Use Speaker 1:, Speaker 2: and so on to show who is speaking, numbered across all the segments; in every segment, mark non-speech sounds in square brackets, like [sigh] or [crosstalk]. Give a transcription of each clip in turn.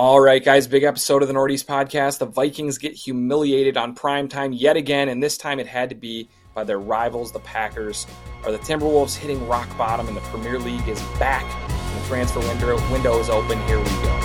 Speaker 1: All right, guys, big episode of the Northeast podcast. The Vikings get humiliated on prime time yet again, and this time it had to be by their rivals, the Packers. Are the Timberwolves hitting rock bottom, and the Premier League is back? The transfer window, window is open. Here we go.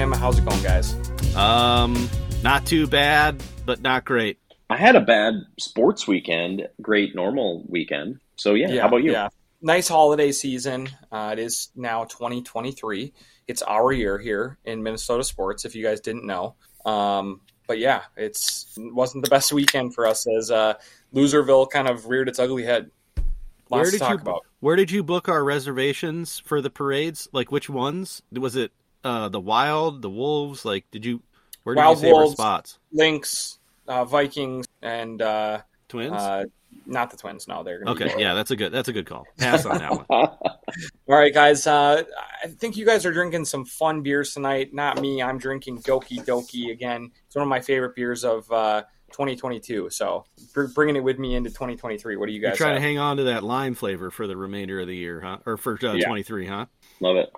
Speaker 1: Jim. How's it going, guys?
Speaker 2: Um, not too bad, but not great.
Speaker 3: I had a bad sports weekend, great normal weekend. So yeah, how about you?
Speaker 1: Yeah, nice holiday season. Uh, it is now 2023. It's our year here in Minnesota sports. If you guys didn't know, um, but yeah, it's it wasn't the best weekend for us as uh, Loserville kind of reared its ugly head. Lots
Speaker 2: where
Speaker 1: to
Speaker 2: did
Speaker 1: talk
Speaker 2: you
Speaker 1: about.
Speaker 2: Where did you book our reservations for the parades? Like which ones? Was it uh the Wild, the Wolves? Like did you where did
Speaker 1: Wild
Speaker 2: you save our
Speaker 1: Wolves.
Speaker 2: spots?
Speaker 1: Lynx, uh, Vikings, and uh,
Speaker 2: Twins?
Speaker 1: uh, not the Twins. No, they're gonna be
Speaker 2: okay, yeah, that's a good that's a good call. Pass on that one. [laughs]
Speaker 1: All right, guys. Uh, I think you guys are drinking some fun beers tonight. Not me. I'm drinking Doki Doki again. It's one of my favorite beers of uh, 2022. So br- bringing it with me into 2023. What do you
Speaker 2: You're
Speaker 1: guys?
Speaker 2: trying to hang on to that lime flavor for the remainder of the year, huh? Or for uh,
Speaker 3: Yeah.
Speaker 2: 23, huh?
Speaker 3: Love it.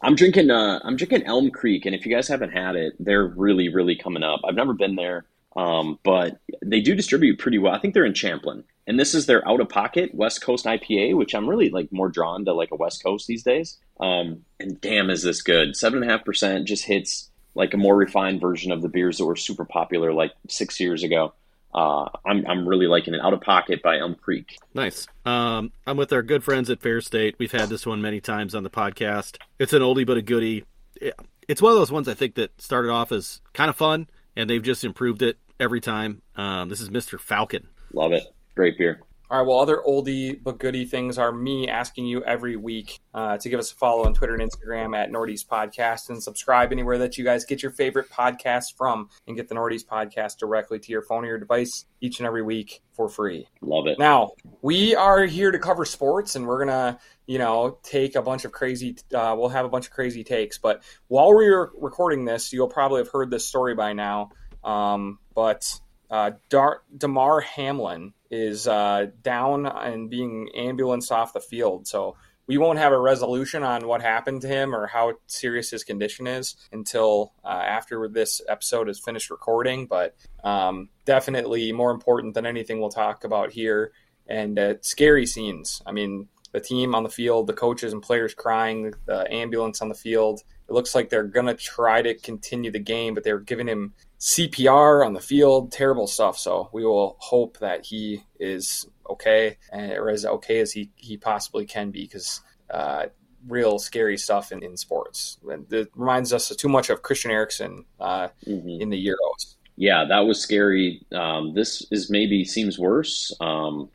Speaker 3: I'm drinking. Uh, I'm drinking Elm Creek, and if you guys haven't had it, they're really, really coming up. I've never been there, um, but they do distribute pretty well. I think they're in Champlin, and this is their out of pocket West Coast IPA, which I'm really like more drawn to like a West Coast these days. Um, and damn, is this good? Seven and a half percent just hits like a more refined version of the beers that were super popular like six years ago. Uh, I'm I'm really liking it. Out of pocket by Elm Creek.
Speaker 2: Nice. Um, I'm with our good friends at Fair State. We've had this one many times on the podcast. It's an oldie but a goodie. It's one of those ones I think that started off as kind of fun, and they've just improved it every time. Um, this is Mr. Falcon.
Speaker 3: Love it. Great beer.
Speaker 1: All right. Well, other oldie but goodie things are me asking you every week uh, to give us a follow on Twitter and Instagram at Northeast Podcast and subscribe anywhere that you guys get your favorite podcast from and get the Northeast Podcast directly to your phone or your device each and every week for free.
Speaker 3: Love it.
Speaker 1: Now, we are here to cover sports and we're going to, you know, take a bunch of crazy, uh, we'll have a bunch of crazy takes. But while we're recording this, you'll probably have heard this story by now. Um, but uh, Dar- Damar Hamlin is uh, down and being ambulanced off the field. So we won't have a resolution on what happened to him or how serious his condition is until uh, after this episode is finished recording. But um, definitely more important than anything we'll talk about here. And uh, scary scenes. I mean, the team on the field, the coaches and players crying, the ambulance on the field. It looks like they're going to try to continue the game, but they're giving him CPR on the field. Terrible stuff. So we will hope that he is okay, and- or as okay as he, he possibly can be, because uh, real scary stuff in, in sports. And It reminds us too much of Christian Eriksen uh,
Speaker 3: Mhm.
Speaker 1: in the Euros.
Speaker 3: Yeah, that was scary. Um, this is maybe seems worse. Um,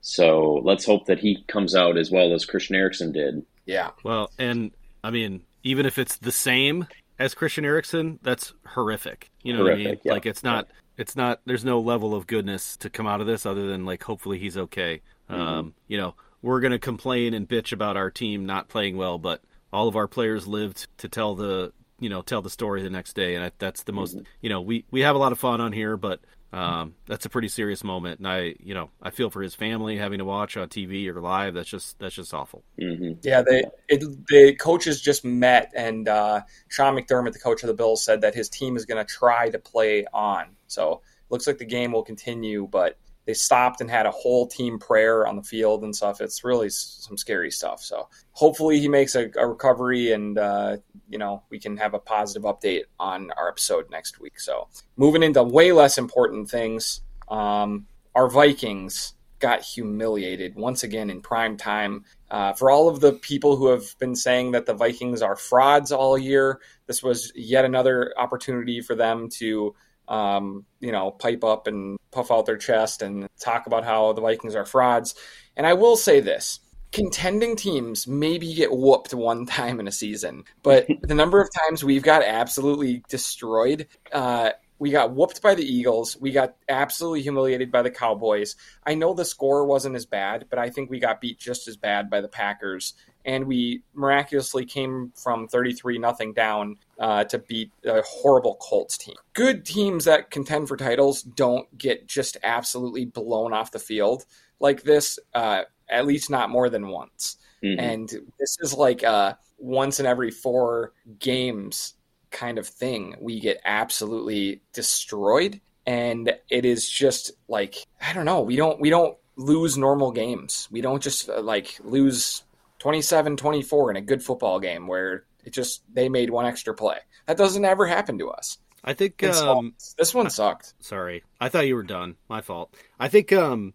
Speaker 3: so let's hope that he comes out as well as Christian Eriksen did.
Speaker 1: Yeah.
Speaker 2: Well, and I mean, even if it's the same as Christian Eriksen, that's horrific. You know what I mean?
Speaker 3: Yeah.
Speaker 2: Like it's not it's not there's no level of goodness to come out of this other than like hopefully he's okay.
Speaker 3: Mm-hmm.
Speaker 2: Um, you know, we're going to complain and bitch about our team not playing well, but all of our players lived to tell the, you know, tell the story the next day and I, that's the most,
Speaker 3: Mm-hmm.
Speaker 2: you know, we we have a lot of fun on here, but um, that's a pretty serious moment, and I, you know, I feel for his family having to watch on TV or live. That's just that's just awful.
Speaker 3: hmm
Speaker 1: Yeah, they it, the coaches just met, and uh, Sean McDermott, the coach of the Bills, said that his team is going to try to play on. So looks like the game will continue, but they stopped and had a whole team prayer on the field and stuff. It's really some scary stuff. So hopefully he makes a, a recovery, and uh, you know we can have a positive update on our episode next week. So moving into way less important things, um, our Vikings got humiliated once again in prime time. Uh, for all of the people who have been saying that the Vikings are frauds all year, this was yet another opportunity for them to, um, you know, pipe up and puff out their chest and talk about how the Vikings are frauds. And I will say this contending teams maybe get whooped one [laughs] time in a season, but [laughs] the number of times we've got absolutely destroyed, uh, we got whooped by the Eagles. We got absolutely humiliated by the Cowboys. I know the score wasn't as bad, but I think we got beat just as bad by the Packers and we miraculously came from 33 nothing down uh, to beat a horrible Colts team. Good teams that contend for titles don't get just absolutely blown off the field like this, uh, at least not more than once. Mm-hmm. And this is like a once in every four games kind of thing. We get absolutely destroyed. And it is just like I don't know. We don't we don't lose normal games. We don't just uh, like lose 27-24 in a good football game where it just they made one extra play. That doesn't ever happen to us.
Speaker 2: I think um,
Speaker 1: this one sucked.
Speaker 2: Sorry, I thought you were done. My fault. I think um,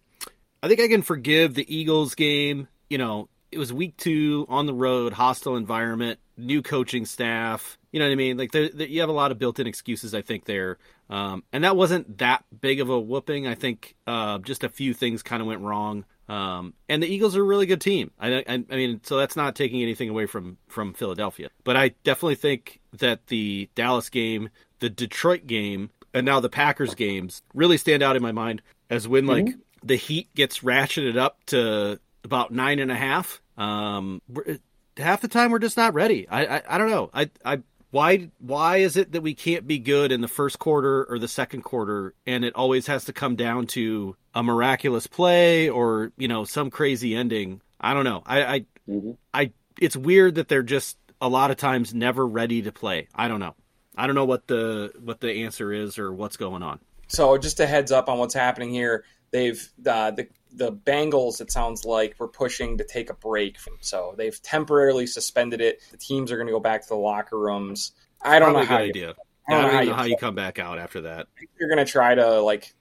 Speaker 2: I think I can forgive the Eagles game. You know, it was week two on the road, hostile environment, new coaching staff. You know what I mean? Like there, there, you have a lot of built-in excuses, I think there, um, and that wasn't that big of a whooping. I think uh, just a few things kind of went wrong. Um, and the Eagles are a really good team. I, I, I, mean, so that's not taking anything away from from Philadelphia, but I definitely think that the Dallas game, the Detroit game, and now the Packers games really stand out in my mind as when mm-hmm. like the heat gets ratcheted up to about nine and a half. Um, half the time we're just not ready. I, I, I don't know. I, I, why, why is it that we can't be good in the first quarter or the second quarter, and it always has to come down to a miraculous play or you know some crazy ending? I don't know. I, I, mm-hmm. I, it's weird that they're just a lot of times never ready to play. I don't know. I don't know what the what the answer is or what's going on.
Speaker 1: So just a heads up on what's happening here. They've uh, the the Bengals, it sounds like, were pushing to take a break. So they've temporarily suspended it. The teams are going to go back to the locker rooms. I don't know how
Speaker 2: you, idea. I don't, yeah, know, how, you, how you come back out after that.
Speaker 1: You're going to try to like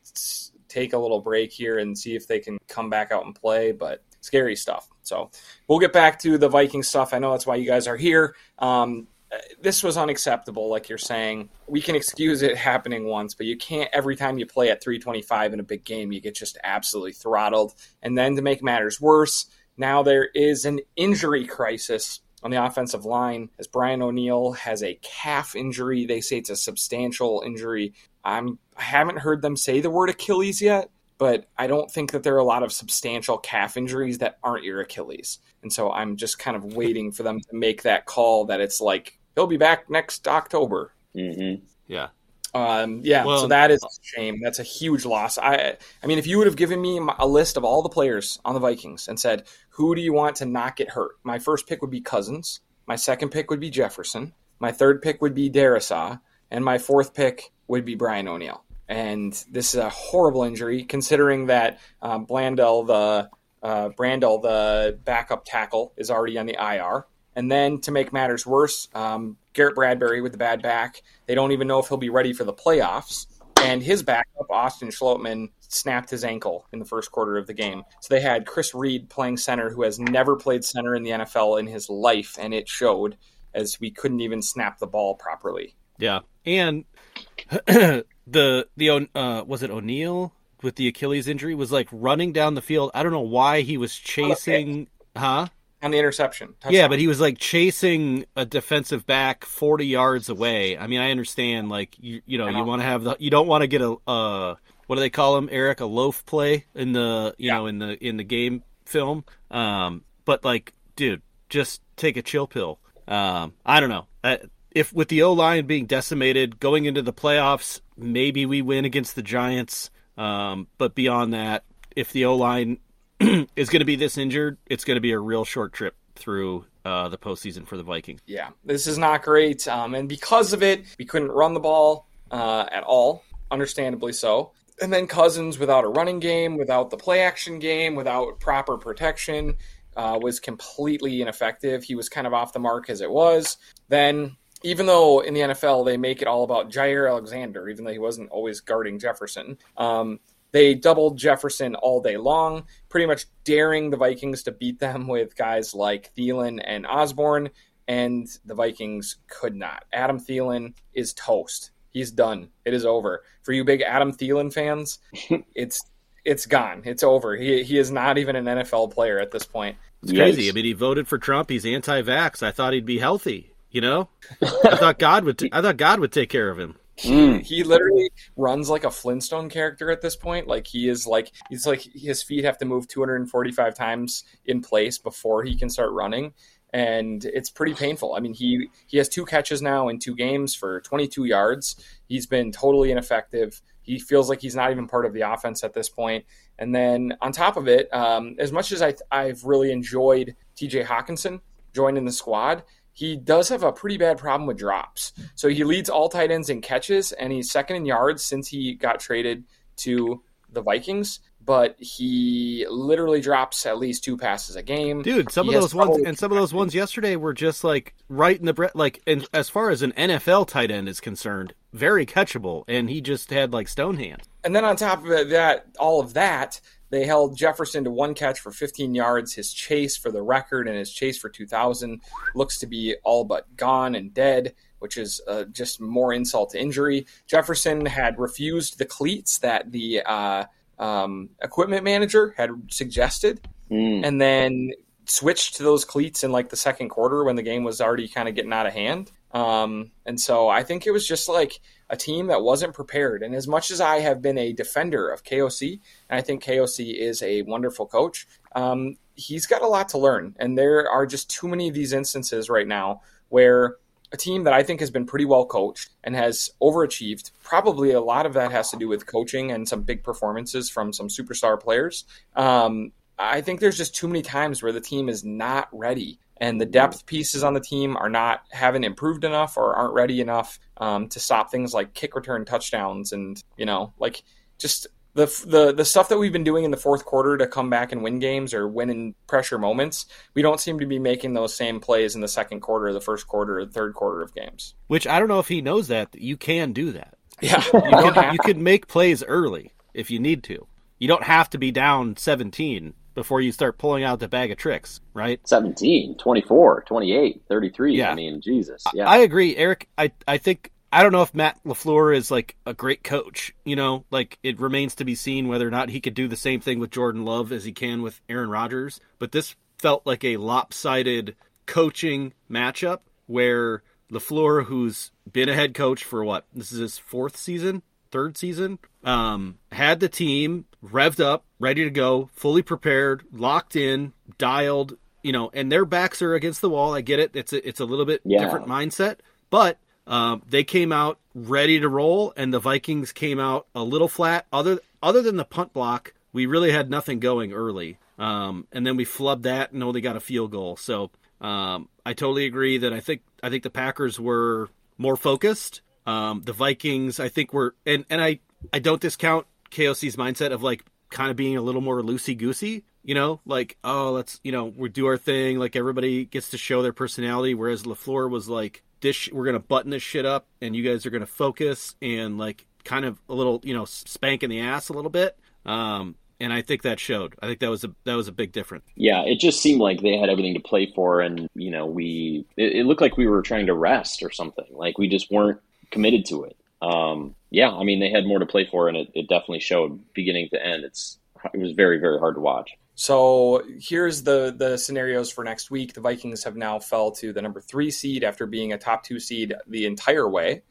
Speaker 1: take a little break here and see if they can come back out and play, but scary stuff. So we'll get back to the Viking stuff. I know that's why you guys are here. Um, this was unacceptable, like you're saying. We can excuse it happening once, but you can't every time you play at 325 in a big game, you get just absolutely throttled. And then to make matters worse, now there is an injury crisis on the offensive line as Brian O'Neill has a calf injury. They say it's a substantial injury. I'm I haven't heard them say the word Achilles yet, but I don't think that there are a lot of substantial calf injuries that aren't your Achilles. And so I'm just kind of waiting for them to make that call that it's like he'll be back next October.
Speaker 3: Mm-hmm.
Speaker 2: Yeah.
Speaker 1: Um, yeah, well, so that is a shame. That's a huge loss. I, I mean, if you would have given me a list of all the players on the Vikings and said, "Who do you want to not get hurt?" My first pick would be Cousins. My second pick would be Jefferson. My third pick would be Darrisaw, and my fourth pick would be Brian O'Neill. And this is a horrible injury, considering that um, Blandell, the uh, Brandel, the backup tackle, is already on the IR. And then to make matters worse, um, Garrett Bradbury with the bad back. They don't even know if he'll be ready for the playoffs. And his backup, Austin Schlottmann, snapped his ankle in the first quarter of the game. So they had Chris Reed playing center, who has never played center in the NFL in his life, and it showed as we couldn't even snap the ball properly.
Speaker 2: Yeah, and [clears throat] the the uh, was it O'Neill with the Achilles injury was like running down the field. I don't know why he was chasing, huh?
Speaker 1: On the interception.
Speaker 2: Touchdown. Yeah, but he was like chasing a defensive back 40 yards away. I mean, I understand like you you know, know. you want to have the you don't want to get a uh what do they call him, Eric, a loaf play in the, you yeah. know, in the in the game film. Um but like dude, just take a chill pill. Um I don't know. I, if with the O line being decimated going into the playoffs, maybe we win against the Giants. Um, but beyond that, if the O line is going to be this injured, it's going to be a real short trip through uh, the postseason for the Vikings.
Speaker 1: Yeah, this is not great, um, and because of it, we couldn't run the ball uh, at all. Understandably so. And then Cousins, without a running game, without the play action game, without proper protection, uh, was completely ineffective. He was kind of off the mark as it was. Then even though in the NFL they make it all about Jaire Alexander, even though he wasn't always guarding Jefferson, um, they doubled Jefferson all day long, pretty much daring the Vikings to beat them [laughs] with guys like Thielen and Osborne, and the Vikings could not. Adam Thielen is toast. He's done. It is over. For you big Adam Thielen fans, [laughs] it's it's gone. It's over. He he is not even an NFL player at this point.
Speaker 2: It's crazy. I mean, he voted for Trump. He's anti-vax. I thought he'd be healthy. You know, I thought God would. T- I thought God would take care of him.
Speaker 1: Mm. He literally runs like a Flintstone character at this point. Like he is like he's like his feet have to move 245 times in place before he can start running. and it's pretty painful. I mean, he he has two catches now in two games for 22 yards. He's been totally ineffective. He feels like he's not even part of the offense at this point. And then on top of it, um, as much as I, I've really enjoyed TJ Hockenson joining the squad, he does have a pretty bad problem with drops. So he leads all tight ends in catches, and he's second in yards since he got traded to the Vikings. But he literally drops at least two passes a game.
Speaker 2: Dude, some he of those ones and some of those ones yesterday were just like right in the bre- like. And as far as an NFL tight end is concerned, very catchable, and he just had like stone hands.
Speaker 1: And then on top of that, all of that, they held Jefferson to one catch for 15 yards. His chase for the record and his chase for 2,000 looks to be all but gone and dead, which is uh, just more insult to injury. Jefferson had refused the cleats that the uh, um, equipment manager had suggested, mm. and then switched to those cleats in like the second quarter when the game was already kind of getting out of hand. Um, and so I think it was just like a team that wasn't prepared. And as much as I have been a defender of KOC, and I think KOC is a wonderful coach, um, he's got a lot to learn. And there are just too many of these instances right now where a team that I think has been pretty well coached and has overachieved. Probably a lot of that has to do with coaching and some big performances from some superstar players. Um, I think there's just too many times where the team is not ready and the depth pieces on the team are not haven't improved enough or aren't ready enough um, to stop things like kick return touchdowns and you know like just the the the stuff that we've been doing in the fourth quarter to come back and win games or win in pressure moments. We don't seem to be making those same plays in the second quarter, the first quarter, or the third quarter of games.
Speaker 2: Which I don't know if he knows that you can do that.
Speaker 1: Yeah,
Speaker 2: you [laughs] can, you can make plays early if you need to. You don't have to be down 17 before you start pulling out the bag of tricks, right?
Speaker 3: 17, 24, 28, 33. Yeah. I mean, Jesus. Yeah.
Speaker 2: I agree, Eric. I, I think, I don't know if Matt LaFleur is like a great coach. You know, like it remains to be seen whether or not he could do the same thing with Jordan Love as he can with Aaron Rodgers. But this felt like a lopsided coaching matchup where LaFleur, who's been a head coach for what? This is his fourth season, third season, um, had the team revved up, ready to go, fully prepared, locked in, dialed, you know, and their backs are against the wall. I get it. It's a, it's a little bit yeah. different mindset, but um, they came out ready to roll, and the Vikings came out a little flat. Other other than the punt block, we really had nothing going early, um, and then we flubbed that and only got a field goal. So um, I totally agree that I think I think the Packers were more focused. Um, the Vikings, I think, were and and I I don't discount KOC's mindset of like kind of being a little more loosey goosey, you know, like, oh, let's, you know, we do our thing. Like everybody gets to show their personality. Whereas LaFleur was like, this, we're to button this shit up and you guys are to focus and like kind of a little, you know, spank in the ass a little bit. Um, and I think that showed. I think that was a that was a big difference.
Speaker 3: Yeah, it just seemed like they had everything to play for, and you know, we it, it looked like we were trying to rest or something. Like we just weren't committed to it um, yeah, I mean, they had more to play for, and it, it definitely showed beginning to end. It's it was very very hard to watch.
Speaker 1: So here's the the scenarios for next week. The Vikings have now fell to the number three seed after being a top two seed the entire way.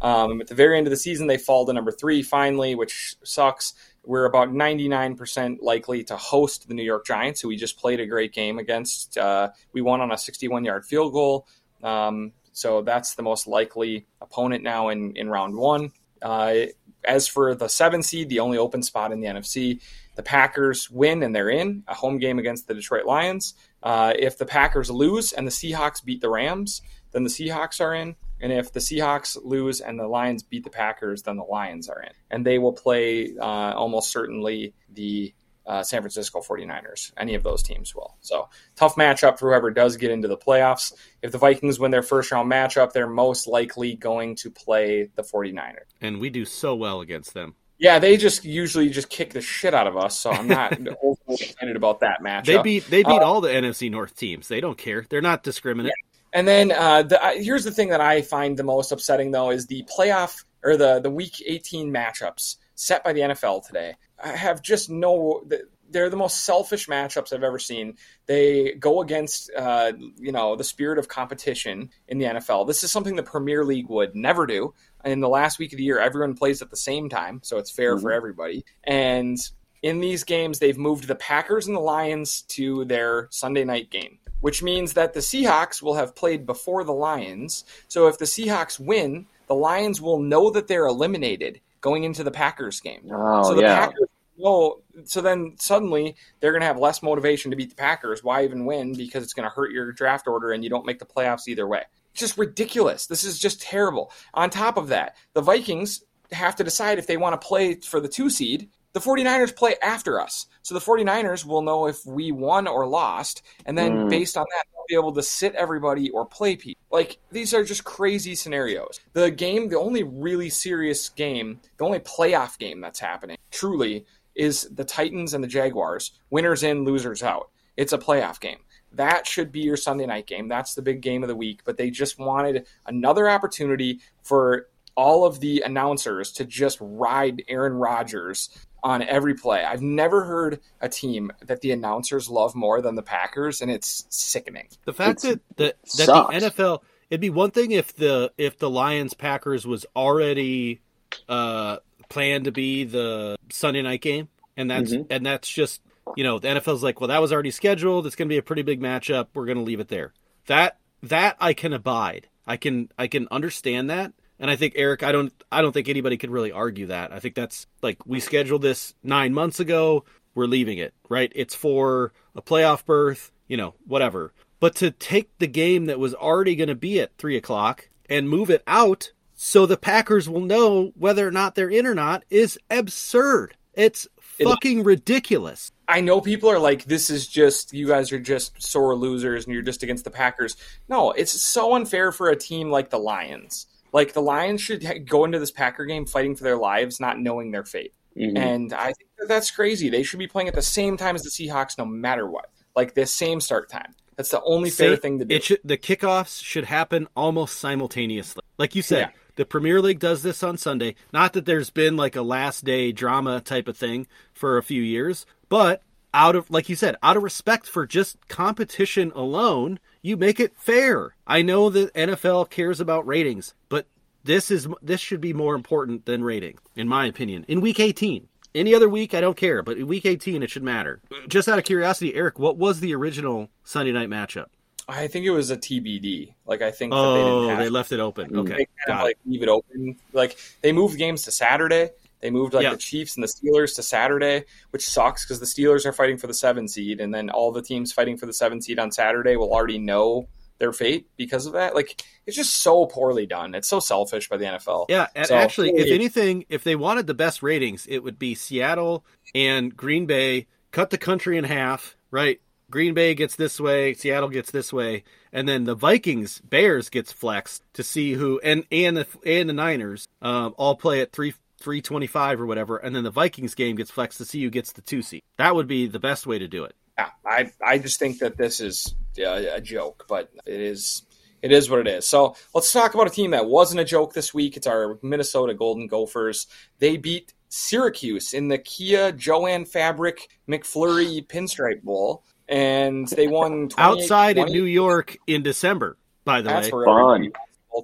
Speaker 1: Um, at the very end of the season, they fall to number three finally, which sucks. We're about 99% likely to host the New York Giants, who we just played a great game against. Uh, we won on a 61 yard field goal. Um, so that's the most likely opponent now in, in round one. Uh, as for the seven seed, the only open spot in the NFC, the Packers win and they're in a home game against the Detroit Lions. Uh, if the Packers lose and the Seahawks beat the Rams, then the Seahawks are in. And if the Seahawks lose and the Lions beat the Packers, then the Lions are in. And they will play uh, almost certainly the uh, San Francisco 49ers. Any of those teams will. So tough matchup for whoever does get into the playoffs. If the Vikings win their first round matchup, they're most likely going to play the 49ers.
Speaker 2: And we do so well against them.
Speaker 1: Yeah, they just usually just kick the shit out of us, so I'm not [laughs] overly excited about that matchup.
Speaker 2: They beat they beat uh, all the NFC North teams. They don't care. They're not discriminate. Yeah.
Speaker 1: And then uh, the, uh, here's the thing that I find the most upsetting though is the playoff or the the Week 18 matchups set by the NFL today have just no. They're the most selfish matchups I've ever seen. They go against, uh, you know, the spirit of competition in the NFL. This is something the Premier League would never do. In the last week of the year, everyone plays at the same time, so it's fair mm-hmm. for everybody. And in these games, they've moved the Packers and the Lions to their Sunday night game. which means that the Seahawks will have played before the Lions. So if the Seahawks win, the Lions will know that they're eliminated going into the Packers game.
Speaker 3: Oh,
Speaker 1: so the
Speaker 3: yeah.
Speaker 1: Packers know. So then suddenly they're going to have less motivation to beat the Packers. Why even win? Because it's going to hurt your draft order, and you don't make the playoffs either way. It's just ridiculous. This is just terrible. On top of that, the Vikings have to decide if they want to play for the two seed. The 49ers play after us. So the 49ers will know if we won or lost. And then
Speaker 3: Mm.
Speaker 1: based on that, they'll be able to sit everybody or play people. Like, these are just crazy scenarios. The game, the only really serious game, the only playoff game that's happening, truly, is the Titans and the Jaguars. Winners in, losers out. It's a playoff game. That should be your Sunday night game. That's the big game of the week. But they just wanted another opportunity for all of the announcers to just ride Aaron Rodgers on every play. I've never heard a team that the announcers love more than the Packers, and it's sickening.
Speaker 2: The fact
Speaker 3: It's-
Speaker 2: that that, that
Speaker 3: sucks.
Speaker 2: the NFL it'd be one thing if the if the Lions Packers was already uh planned to be the Sunday night game and that's
Speaker 3: Mhm.
Speaker 2: and that's just you know the NFL's like well that was already scheduled it's going to be a pretty big matchup we're going to leave it there. That that I can abide. I can I can understand that. And I think Eric, I don't I don't think anybody could really argue that. I think that's like we scheduled this 9 months ago, we're leaving it, right? It's for a playoff berth, you know, whatever. But to take the game that was already going to be at three o'clock and move it out so the Packers will know whether or not they're in or not is absurd. It's
Speaker 1: It-
Speaker 2: fucking ridiculous.
Speaker 1: I know people are like, this is just, you guys are just sore losers and you're just against the Packers. No, it's so unfair for a team like the Lions. Like, the Lions should ha- go into this Packer game fighting for their lives, not knowing their fate.
Speaker 3: Mhm.
Speaker 1: And I think that that's crazy. They should be playing at the same time as the Seahawks, no matter what. Like, the same start time. That's the only fair thing to do.
Speaker 2: It should, the kickoffs should happen almost simultaneously. Like you said,
Speaker 1: Yeah.
Speaker 2: The Premier League does this on Sunday. Not that there's been like a last day drama type of thing for a few years, but out of like you said, out of respect for just competition alone, you make it fair. I know that NFL cares about ratings, but this is this should be more important than rating in my opinion. In week 18. Any other week, I don't care, but in week 18, it should matter. Just out of curiosity, Eric, what was the original Sunday night matchup?
Speaker 1: I think it was a TBD. Like, I think that they
Speaker 2: Oh,
Speaker 1: didn't have
Speaker 2: they left it open. Okay,
Speaker 1: they kind of like leave it open. Like they moved games to Saturday. They moved like
Speaker 2: Yeah.
Speaker 1: the Chiefs and the Steelers to Saturday, which sucks because the Steelers are fighting for the seven seed, and then all the teams fighting for the seven seed on Saturday will already know their fate because of that. Like it's just so poorly done. It's so selfish by the NFL.
Speaker 2: Yeah, and
Speaker 1: So,
Speaker 2: actually, if anything, if they wanted the best ratings, it would be Seattle and Green Bay cut the country in half, right? Green Bay gets this way, Seattle gets this way, and then the Vikings Bears gets flexed to see who and and the and the Niners um, all play at three three twenty five or whatever, and then the Vikings game gets flexed to see who gets the two seed. That would be the best way to do it.
Speaker 1: Yeah, I I just think that this is a, a joke, but it is it is what it is. So let's talk about a team that wasn't a joke this week. It's our Minnesota Golden Gophers. They beat Syracuse in the Kia Joanne Fabric McFlurry Pinstripe Bowl, and they won
Speaker 2: Outside in New York in December, by the
Speaker 1: That's
Speaker 2: way.
Speaker 1: where
Speaker 3: Fun.
Speaker 1: everybody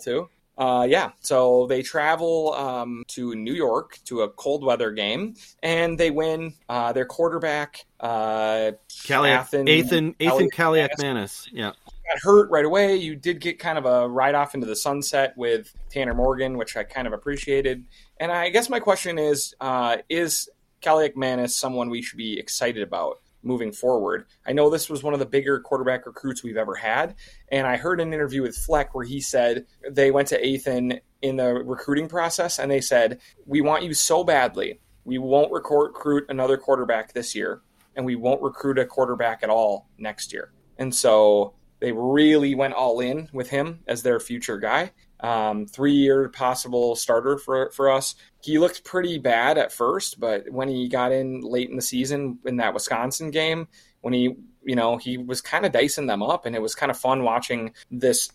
Speaker 1: too. Uh, yeah, so they travel um, to New York to a cold weather game, and they win. Uh, their quarterback, uh,
Speaker 2: Kaliak,
Speaker 1: Athan-
Speaker 2: Athan, Athan
Speaker 1: Kaliak-
Speaker 2: Kaliak Manis. Yeah.
Speaker 1: got hurt right away. You did get kind of a ride off into the sunset with Tanner Morgan, which I kind of appreciated. And I guess my question is: uh, Is Kaliakmanis someone we should be excited about moving forward? I know this was one of the bigger quarterback recruits we've ever had, and I heard an interview with Fleck where he said they went to Ethan in the recruiting process, and they said, "We want you so badly, we won't recruit another quarterback this year, and we won't recruit a quarterback at all next year." And so they really went all in with him as their future guy. Um, three year possible starter for, for us. He looked pretty bad at first, but when he got in late in the season in that Wisconsin game, when he, you know, he was kind of dicing them up, and it was kind of fun watching this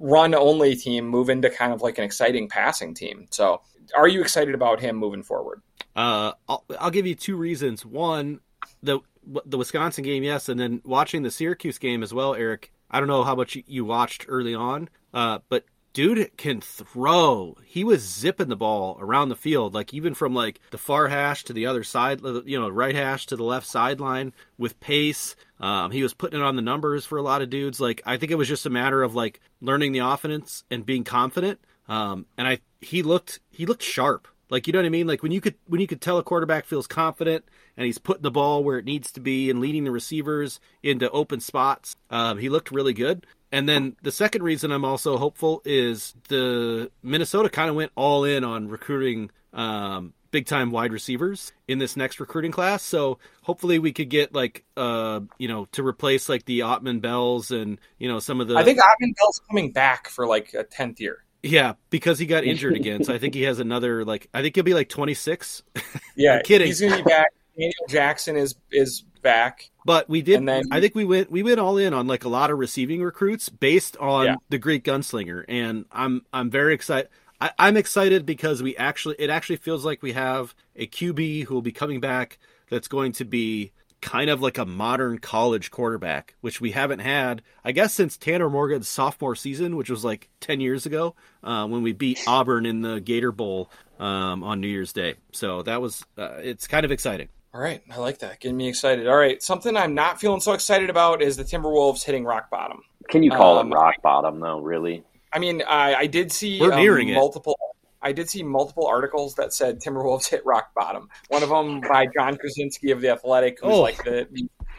Speaker 1: run only team move into kind of like an exciting passing team. So, are you excited about him moving forward?
Speaker 2: Uh, I'll, I'll give you two reasons. One, the the Wisconsin game, yes, and then watching the Syracuse game as well, Eric. I don't know how much you- watched early on, uh, but dude can throw. He was zipping the ball around the field, like even from like the far hash to the other side, you know, right hash to the left sideline with pace. Um, he was putting it on the numbers for a lot of dudes. Like I think it was just a matter of like learning the offense and being confident. Um, and I he looked he looked sharp. Like you know what I mean? Like when you could when you could tell a quarterback feels confident and he's putting the ball where it needs to be and leading the receivers into open spots. Um, he looked really good. And then the second reason I'm also hopeful is the Minnesota kind of went all in on recruiting um, big time wide receivers in this next recruiting class. So hopefully we could get like uh you know to replace like the Autman-Bells and you know some of the.
Speaker 1: I think Autman-Bell's coming back for like a tenth year.
Speaker 2: Yeah, because he got injured [laughs] again. So I think he has another like I think he'll be like 26. [laughs]
Speaker 1: Yeah,
Speaker 2: I'm kidding.
Speaker 1: He's going to be back. Daniel Jackson is is back.
Speaker 2: But we did.
Speaker 1: Then-
Speaker 2: I think we went we went all in on like a lot of receiving recruits based on
Speaker 1: Yeah.
Speaker 2: the Greek gunslinger, and I'm I'm very excited. I, I'm excited because we actually it actually feels like we have a QB who will be coming back that's going to be kind of like a modern college quarterback, which we haven't had, I guess, since Tanner Morgan's sophomore season, which was like 10 years ago uh, when we beat Auburn in the Gator Bowl um, on New Year's Day. So that was, uh, it's kind of exciting.
Speaker 1: All right, I like that. Getting me excited. All right, something I'm not feeling so excited about is the Timberwolves hitting rock bottom.
Speaker 3: Can you call
Speaker 1: Um,
Speaker 3: it rock bottom though? Really?
Speaker 1: I mean, I, I did see
Speaker 2: We're
Speaker 1: um,
Speaker 2: nearing it.
Speaker 1: multiple. I did see multiple articles that said Timberwolves hit rock bottom. One of them by John Krawczynski of the Athletic, who's
Speaker 2: Oh.
Speaker 1: like the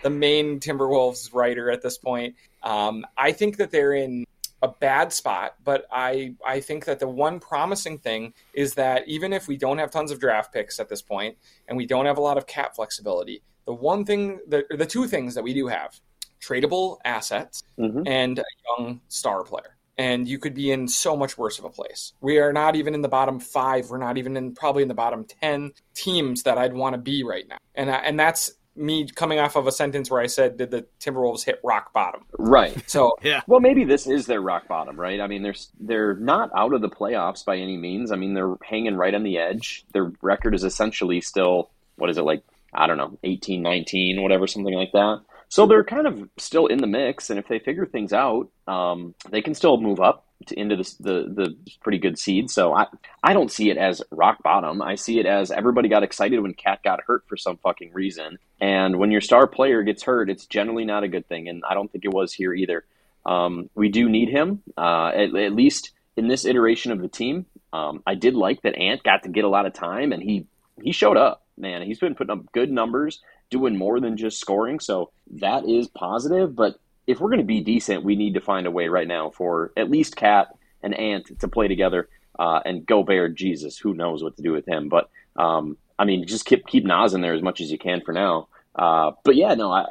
Speaker 1: the main Timberwolves writer at this point. Um, I think that they're in a bad spot, but I I think that the one promising thing is that even if we don't have tons of draft picks at this point and we don't have a lot of cap flexibility, the one thing the the two things that we do have tradable assets
Speaker 3: hmm
Speaker 1: and a young star player. And you could be in so much worse of a place. We are not even in the bottom five. We're not even in probably in the bottom ten teams that I'd want to be right now. And I, and that's me coming off of a sentence where I said, "Did the Timberwolves hit rock bottom?"
Speaker 3: Right.
Speaker 1: So [laughs]
Speaker 2: Yeah.
Speaker 3: Well, maybe this is their rock bottom, right? I mean, they're they're not out of the playoffs by any means. I mean, they're hanging right on the edge. Their record is essentially still what is it like? I don't know, 18, 19, whatever, something like that. So they're kind of still in the mix, and if they figure things out, um, they can still move up to, into the, the the pretty good seed. So I I don't see it as rock bottom. I see it as everybody got excited when Cat got hurt for some fucking reason, and when your star player gets hurt, it's generally not a good thing. And I don't think it was here either. Um, we do need him, uh, at, at least in this iteration of the team. Um, I did like that Ant got to get a lot of time, and he he showed up. Man, he's been putting up good numbers, doing more than just scoring. So that is positive. But if we're going to be decent, we need to find a way right now for at least Cat and Ant to play together. Uh, and Gobert, Jesus, who knows what to do with him? But um, I mean, just keep keep Naz in there as much as you can for now. Uh, but yeah, no, I,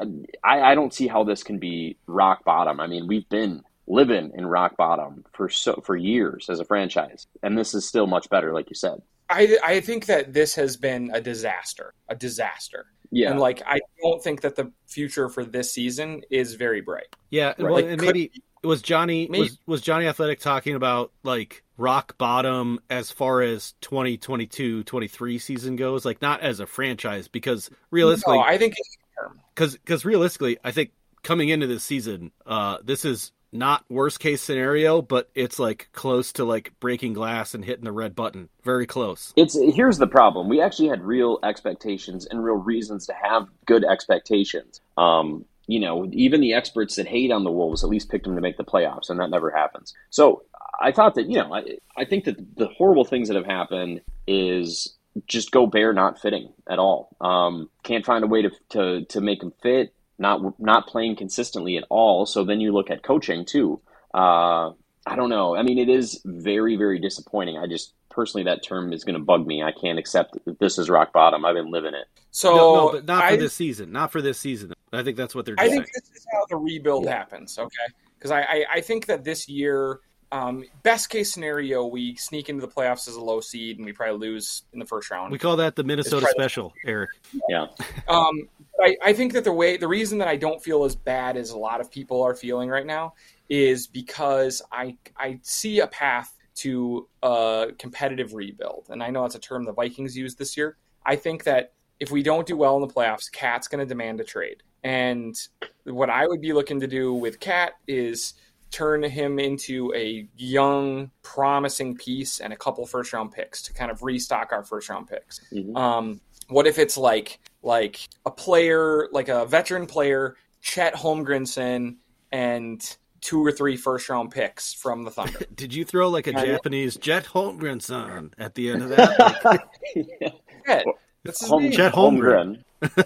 Speaker 3: I I don't see how this can be rock bottom. I mean, we've been living in rock bottom for so for years as a franchise, and this is still much better, like you said.
Speaker 1: I I think that this has been a disaster, a disaster.
Speaker 3: Yeah,
Speaker 1: And like I don't think that the future for this season is very bright.
Speaker 2: Yeah,
Speaker 1: Right.
Speaker 2: well,
Speaker 1: Like,
Speaker 2: and
Speaker 1: could-
Speaker 2: maybe was Johnny
Speaker 1: Maybe-
Speaker 2: was was Johnny Athletic talking about like rock bottom as far as 2022 23 season goes, like not as a franchise because realistically,
Speaker 1: no, I think
Speaker 2: because because realistically, I think coming into this season, uh, this is not worst case scenario, but it's like close to like breaking glass and hitting the red button, very close.
Speaker 3: It's here's the problem. We actually had real expectations and real reasons to have good expectations. Um, you know, even the experts that hate on the Wolves at least picked them to make the playoffs, and that never happens. So I thought that you know, I, I think that the horrible things that have happened is just Gobert not fitting at all. Um, can't find a way to to to make him fit. Not not playing consistently at all. So then you look at coaching too. Uh, I don't know. I mean, it is very, very disappointing. I just personally, that term is going to bug me. I can't accept that this is rock bottom. I've been living it.
Speaker 1: So
Speaker 2: no, no, but not for
Speaker 1: I,
Speaker 2: this season. Not for this season. I think that's what they're doing.
Speaker 1: I
Speaker 2: doing.
Speaker 1: think this is how the rebuild
Speaker 3: Yeah.
Speaker 1: happens. Okay, because I, I I think that this year, um, best case scenario, we sneak into the playoffs as a low seed and we probably lose in the first round.
Speaker 2: We call that the Minnesota
Speaker 1: try to-
Speaker 2: special, Eric.
Speaker 3: Yeah. [laughs]
Speaker 1: Um, I, I think that the way the reason that I don't feel as bad as a lot of people are feeling right now is because I I see a path to a competitive rebuild, and I know that's a term the Vikings used this year. I think that if we don't do well in the playoffs, Cat's going to demand a trade, and what I would be looking to do with Cat is turn him into a young, promising piece and a couple first round picks to kind of restock our first round picks.
Speaker 3: Mhm.
Speaker 1: Um, what if it's like like a player, like a veteran player Chet Holmgrenson and two or three first round picks from the Thunder. [laughs]
Speaker 2: Did you throw like a yeah, Japanese Jet Holmgrenson at the end of that?
Speaker 1: yeah. [laughs] Chet. That's his
Speaker 2: Home, name. Chet Holmgren. [laughs]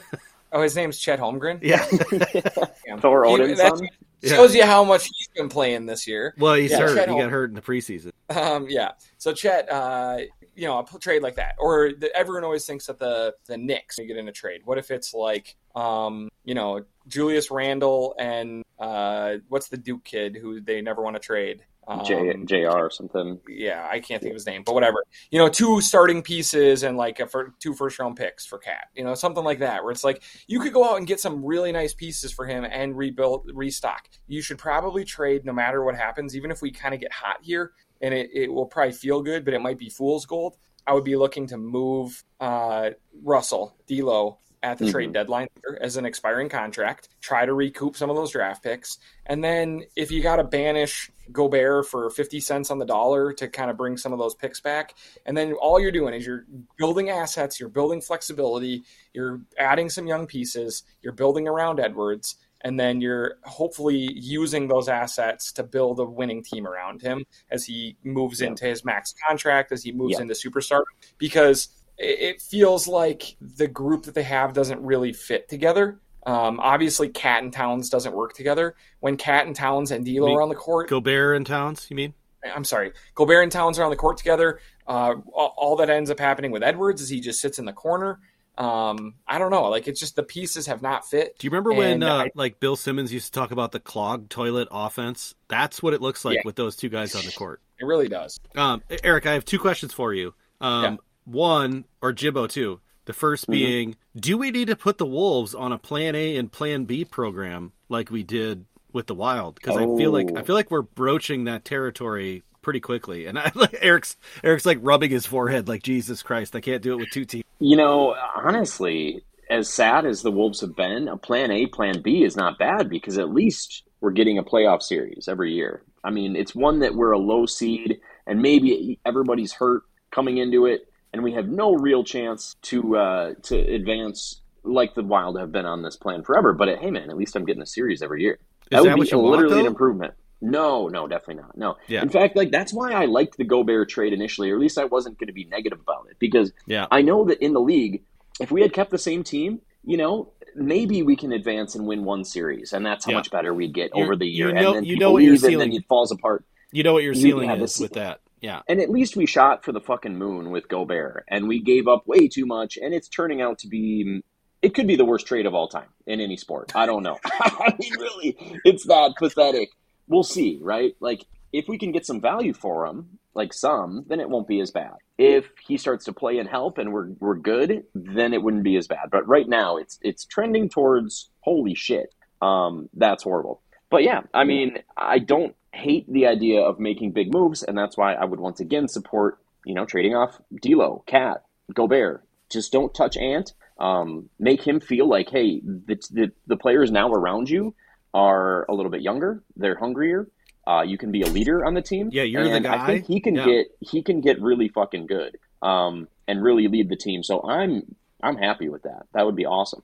Speaker 1: oh, his name's Chet Holmgren?
Speaker 2: Yeah. [laughs]
Speaker 3: Thor Odinson.
Speaker 1: Shows you how much he's been playing this year.
Speaker 2: Well, he's yeah, hurt. Chet he got hurt in the preseason.
Speaker 1: Um, yeah. So Chet, uh, you know, a trade like that, or the, everyone always thinks that the the Knicks get in a trade. What if it's like, um, you know, Julius Randle and uh, what's the Duke kid who they never want to trade?
Speaker 3: Um, J, JR or something.
Speaker 1: Yeah, I can't think of his name, but whatever. You know, two starting pieces and like a for, two first round picks for Cat. You know, something like that, where it's like you could go out and get some really nice pieces for him and rebuild, restock. You should probably trade no matter what happens, even if we kind of get hot here, and it, it will probably feel good, but it might be fool's gold. I would be looking to move uh, Russell D'Lo at the mm-hmm. trade deadline as an expiring contract, try to recoup some of those draft picks. And then if you got to banish Gobert for 50 cents on the dollar to kind of bring some of those picks back, and then all you're doing is you're building assets, you're building flexibility, you're adding some young pieces, you're building around Edwards, and then you're hopefully using those assets to build a winning team around him as he moves yeah. into his max contract, as he moves yeah. into superstar. Because it feels like the group that they have doesn't really fit together. Um, obviously, Cat and Towns doesn't work together. When Cat and Towns and D'Lo are on the court,
Speaker 2: Gobert and Towns, you mean?
Speaker 1: I'm sorry, Gobert and Towns are on the court together. Uh, all that ends up happening with Edwards is he just sits in the corner. Um, I don't know. Like it's just the pieces have not fit.
Speaker 2: Do you remember when uh, I, like Bill Simmons used to talk about the clogged toilet offense? That's what it looks like yeah. with those two guys on the court.
Speaker 1: It really does.
Speaker 2: Um, Eric, I have two questions for you. Um, yeah one or Jibbo two. The 1st mm-hmm. being, do we need to put the Wolves on a Plan A and Plan B program like we did with the Wild? Because oh. I feel like I oh. feel like we're broaching that territory pretty quickly. And I, [laughs] like, Eric's Eric's like rubbing his forehead, like Jesus Christ, I can't do it with two teams.
Speaker 3: You know, honestly, as sad as the Wolves have been, a Plan A, Plan B is not bad because at least we're getting a playoff series every year. I mean, it's one that we're a low seed and maybe everybody's hurt coming into it and we have no real chance to uh, to advance like the Wild have been on this plan forever. But hey, man, at least I'm getting a series every year.
Speaker 2: Is that, would be literally
Speaker 3: an improvement. No, no, definitely not. No. Yeah. In fact, like that's why I liked the Gobert trade initially, or at least I wasn't going to be negative about it because
Speaker 2: yeah.
Speaker 3: I know that in the league, if we had kept the same team, you know, maybe we can advance and win one series, and that's how yeah. much better we'd get you're, over the year.
Speaker 2: You know,
Speaker 3: and then
Speaker 2: you know what your ceiling,
Speaker 3: and then it falls apart.
Speaker 2: You know what your ceiling is with that. Yeah.
Speaker 3: And at least we shot for the fucking moon with Gobert and we gave up way too much and it's turning out to be it could be the worst trade of all time in any sport. I don't know. [laughs] I mean really, it's that pathetic. We'll see, right? Like if we can get some value for him, like some, then it won't be as bad. If he starts to play and help and we're we're good, then it wouldn't be as bad. But right now it's it's trending towards holy shit. Um that's horrible. But yeah, I mean, I don't hate the idea of making big moves, and that's why I would once again support, you know, trading off D'Lo, Cat, Gobert. Just don't touch Ant. Um, make him feel like, hey, the, the, the players now around you are a little bit younger. They're hungrier. Uh, you can be a leader on the team.
Speaker 2: Yeah, you're and the guy.
Speaker 3: I think he can yeah. get he can get really fucking good um, and really lead the team. So I'm I'm happy with that. That would be awesome.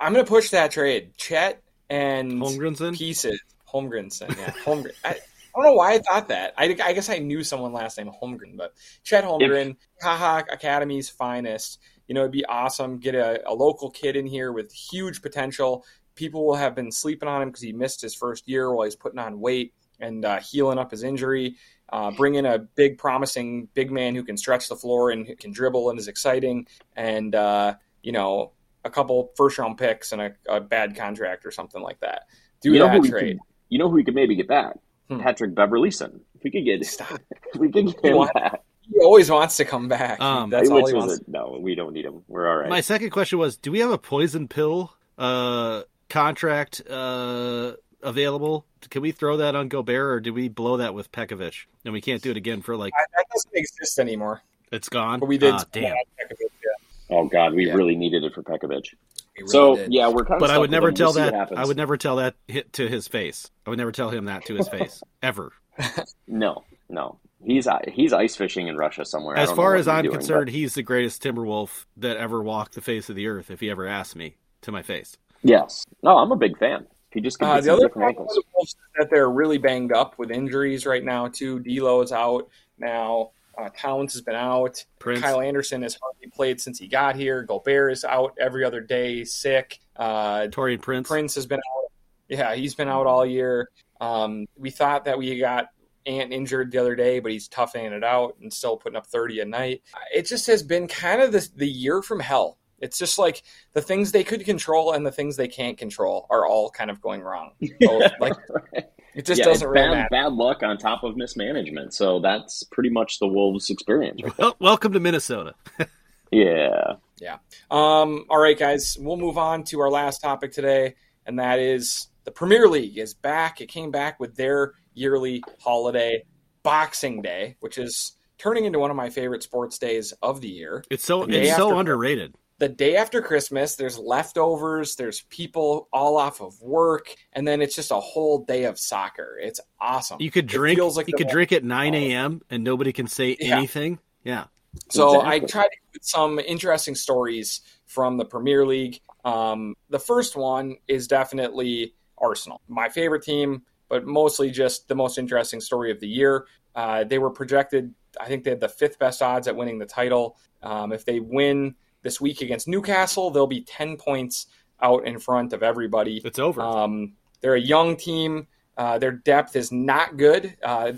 Speaker 1: I'm gonna push that trade. Chet and
Speaker 2: Holmgrenson
Speaker 1: pieces Holmgrenson, yeah, Holmgren. I, I, don't know why I thought that. I, I guess I knew someone last name Holmgren, but Chet Holmgren, Haha Academy's finest. You know, it'd be awesome. Get a, a local kid in here with huge potential. People will have been sleeping on him because he missed his first year while he's putting on weight and uh, healing up his injury. Uh, bring in a big, promising big man who can stretch the floor and can dribble and is exciting, and uh, you know, a couple first round picks and a, a, bad contract or something like that. Do you that trade.
Speaker 3: You know who we could maybe get back? Hmm. Patrick Beverleyson. If we could get Stop. [laughs] we could get him want, back.
Speaker 1: He always wants to come back. Um, That's all he wants.
Speaker 3: A, no, we don't need him. We're all right.
Speaker 2: My second question was: Do we have a poison pill uh, contract uh, available? Can we throw that on Gobert, or do we blow that with Pekovic? And we can't do it again for like
Speaker 1: that doesn't exist anymore.
Speaker 2: It's gone.
Speaker 1: But we did.
Speaker 2: Ah, damn.
Speaker 3: Yeah. Oh God, we yeah. really needed it for Pekovic. Really so did. yeah, we're kind of.
Speaker 2: But I would never tell we'll that. I would never tell that hit to his face. I would never tell him that to his [laughs] face ever.
Speaker 3: no, no. He's he's ice fishing in Russia somewhere.
Speaker 2: As far as I'm doing, concerned, but... he's the greatest Timberwolf that ever walked the face of the earth. If he ever asked me to my face.
Speaker 3: Yes. No, I'm a big fan. He just
Speaker 1: uh, the other problem is that they're really banged up with injuries right now too. D'Lo is out now. Uh, Towns has been out. Prince. Kyle Anderson has hardly played since he got here. Gobert is out every other day, sick. Uh,
Speaker 2: Taurean Prince.
Speaker 1: Prince has been out. Yeah, he's been out all year. Um, we thought that we got Ant injured the other day, but he's toughing it out and still putting up 30 a night. It just has been kind of the, the year from hell. It's just like the things they could control and the things they can't control are all kind of going wrong. [laughs] Both, like it just yeah, doesn't really
Speaker 3: bad,
Speaker 1: matter.
Speaker 3: Bad luck on top of mismanagement. So that's pretty much the Wolves' experience.
Speaker 2: Right well, welcome to Minnesota. [laughs]
Speaker 3: yeah.
Speaker 1: Yeah. Um, all right, guys. We'll move on to our last topic today, and that is the Premier League is back. It came back with their yearly holiday, Boxing Day, which is turning into one of my favorite sports days of the year.
Speaker 2: It's so it's so underrated.
Speaker 1: The day after Christmas, there's leftovers, there's people all off of work, and then it's just a whole day of soccer. It's awesome.
Speaker 2: You could drink like you could drink at nine a.m. and nobody can say yeah. anything. Yeah.
Speaker 1: So exactly. I tried to put some interesting stories from the Premier League. Um, the first one is definitely Arsenal, my favorite team, but mostly just the most interesting story of the year. Uh, they were projected, I think they had the fifth best odds at winning the title. Um, if they win this week against Newcastle, they'll be 10 points out in front of everybody.
Speaker 2: It's over.
Speaker 1: Um, they're a young team. Uh, their depth is not good. Uh,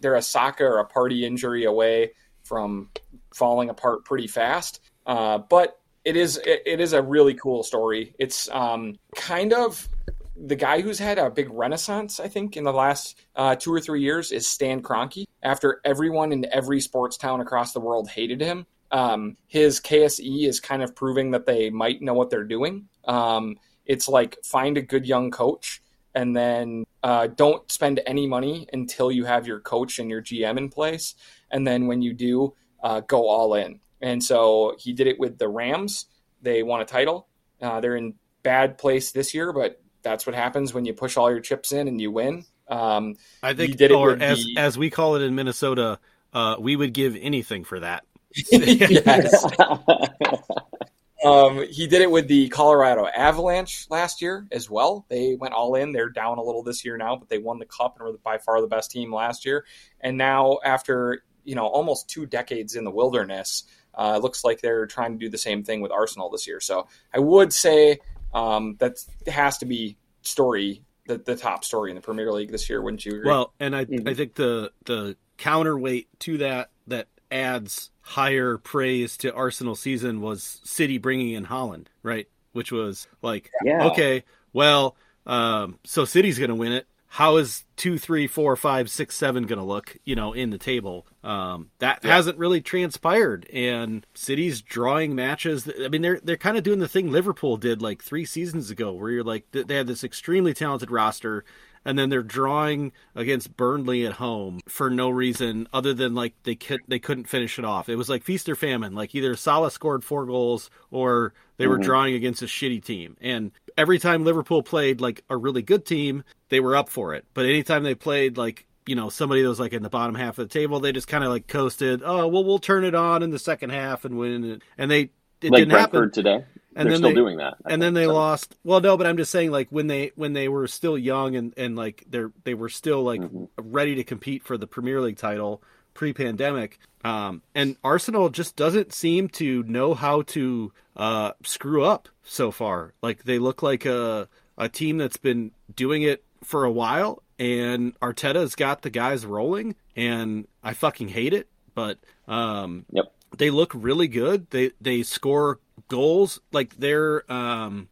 Speaker 1: they're a Saka or a Partey injury away from falling apart pretty fast. Uh, but it is it, it is a really cool story. It's um, kind of the guy who's had a big renaissance, I think, in the last uh, two or three years is Stan Kroenke. After everyone in every sports town across the world hated him, um, his KSE is kind of proving that they might know what they're doing. Um, it's like find a good young coach and then uh, don't spend any money until you have your coach and your GM in place. And then when you do, uh, go all in. And so he did it with the Rams. They won a title. Uh, they're in bad place this year, but that's what happens when you push all your chips in and you win. Um,
Speaker 2: I think, did it or as the... as we call it in Minnesota, uh, we would give anything for that. [laughs]
Speaker 1: yes. [laughs] um, he did it with the Colorado Avalanche last year as well. They went all in. They're down a little this year now, but they won the cup and were by far the best team last year. And now, after you know almost two decades in the wilderness, uh, it looks like they're trying to do the same thing with Arsenal this year. So I would say um, that has to be story the, the top story in the Premier League this year, wouldn't you agree?
Speaker 2: Well, and I mm-hmm. I think the the counterweight to that that adds higher praise to Arsenal season was City bringing in Haaland, right? Which was like, yeah. okay, well, um, so City's going to win it how is two, three, four, five, six, seven going to look, you know, in the table? Um, that yeah. hasn't really transpired, and City's drawing matches. I mean, they're they're kind of doing the thing Liverpool did like three seasons ago, where you're like they had this extremely talented roster, and then they're drawing against Burnley at home for no reason other than like they could they couldn't finish it off. It was like feast or famine. Like either Salah scored four goals or they were mm-hmm. drawing against a shitty team. And every time Liverpool played like a really good team, they were up for it. But anytime they played like you know somebody that was like in the bottom half of the table, they just kind of like coasted. Oh well, we'll turn it on in the second half and win. And they it
Speaker 3: like
Speaker 2: didn't
Speaker 3: Brentford
Speaker 2: happen
Speaker 3: today. And They're then still they, doing that.
Speaker 2: I and think, then they so. lost. Well, no, but I'm just saying, like when they when they were still young and and like they're they were still like mm-hmm. ready to compete for the Premier League title pre-pandemic. Um, and Arsenal just doesn't seem to know how to uh, screw up so far. Like they look like a a team that's been doing it for a while, and Arteta's got the guys rolling, and I fucking hate it. But um,
Speaker 3: yep.
Speaker 2: they look really good. They they score goals like they're um,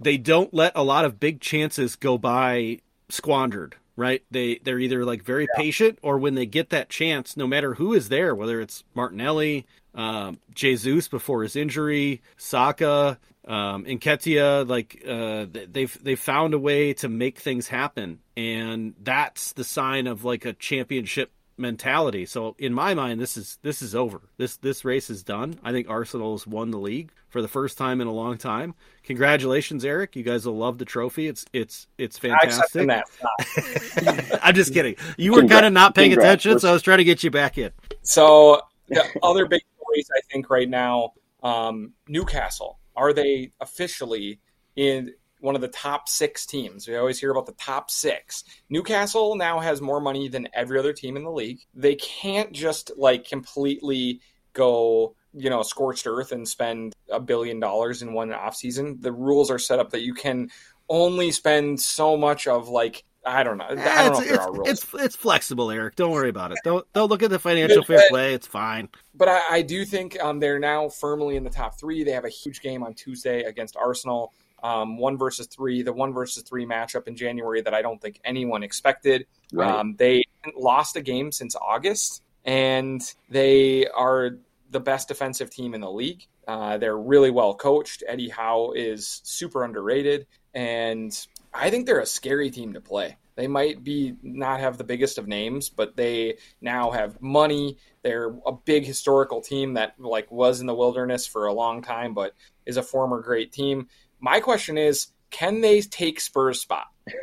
Speaker 2: they don't let a lot of big chances go by squandered right they they're either like very yeah. patient or when they get that chance no matter who is there whether it's martinelli um, jesus before his injury saka um, Nketiah, like uh, they've they've found a way to make things happen, and that's the sign of like a championship mentality. So in my mind, this is this is over. This this race is done. I think Arsenal's won the league for the first time in a long time. Congratulations, Eric. You guys will love the trophy. It's it's it's fantastic. [laughs] I'm just kidding. You were kind of not paying Congrats. attention, so I was trying to get you back in.
Speaker 1: So the other big stories I think right now, um, Newcastle are they officially in one of the top six teams. We always hear about the top six. Newcastle now has more money than every other team in the league. They can't just like completely go you know scorched earth and spend a billion dollars in one offseason the rules are set up that you can only spend so much of like I don't know. I don't know
Speaker 2: it's, it's,
Speaker 1: are rules.
Speaker 2: it's it's flexible, Eric. Don't worry about it. Don't don't look at the financial fair play. It's fine.
Speaker 1: but I, I do think um, they're now firmly in the top three. They have a huge game on Tuesday against Arsenal. Um, one versus three, the one versus three matchup in January that I don't think anyone expected.
Speaker 3: Right.
Speaker 1: Um, they lost a game since August, and they are the best defensive team in the league. Uh, they're really well coached. Eddie Howe is super underrated, and I think they're a scary team to play. They might be not have the biggest of names, but they now have money. They're a big historical team that like was in the wilderness for a long time, but is a former great team. My question is, can they take Spurs spot? [laughs]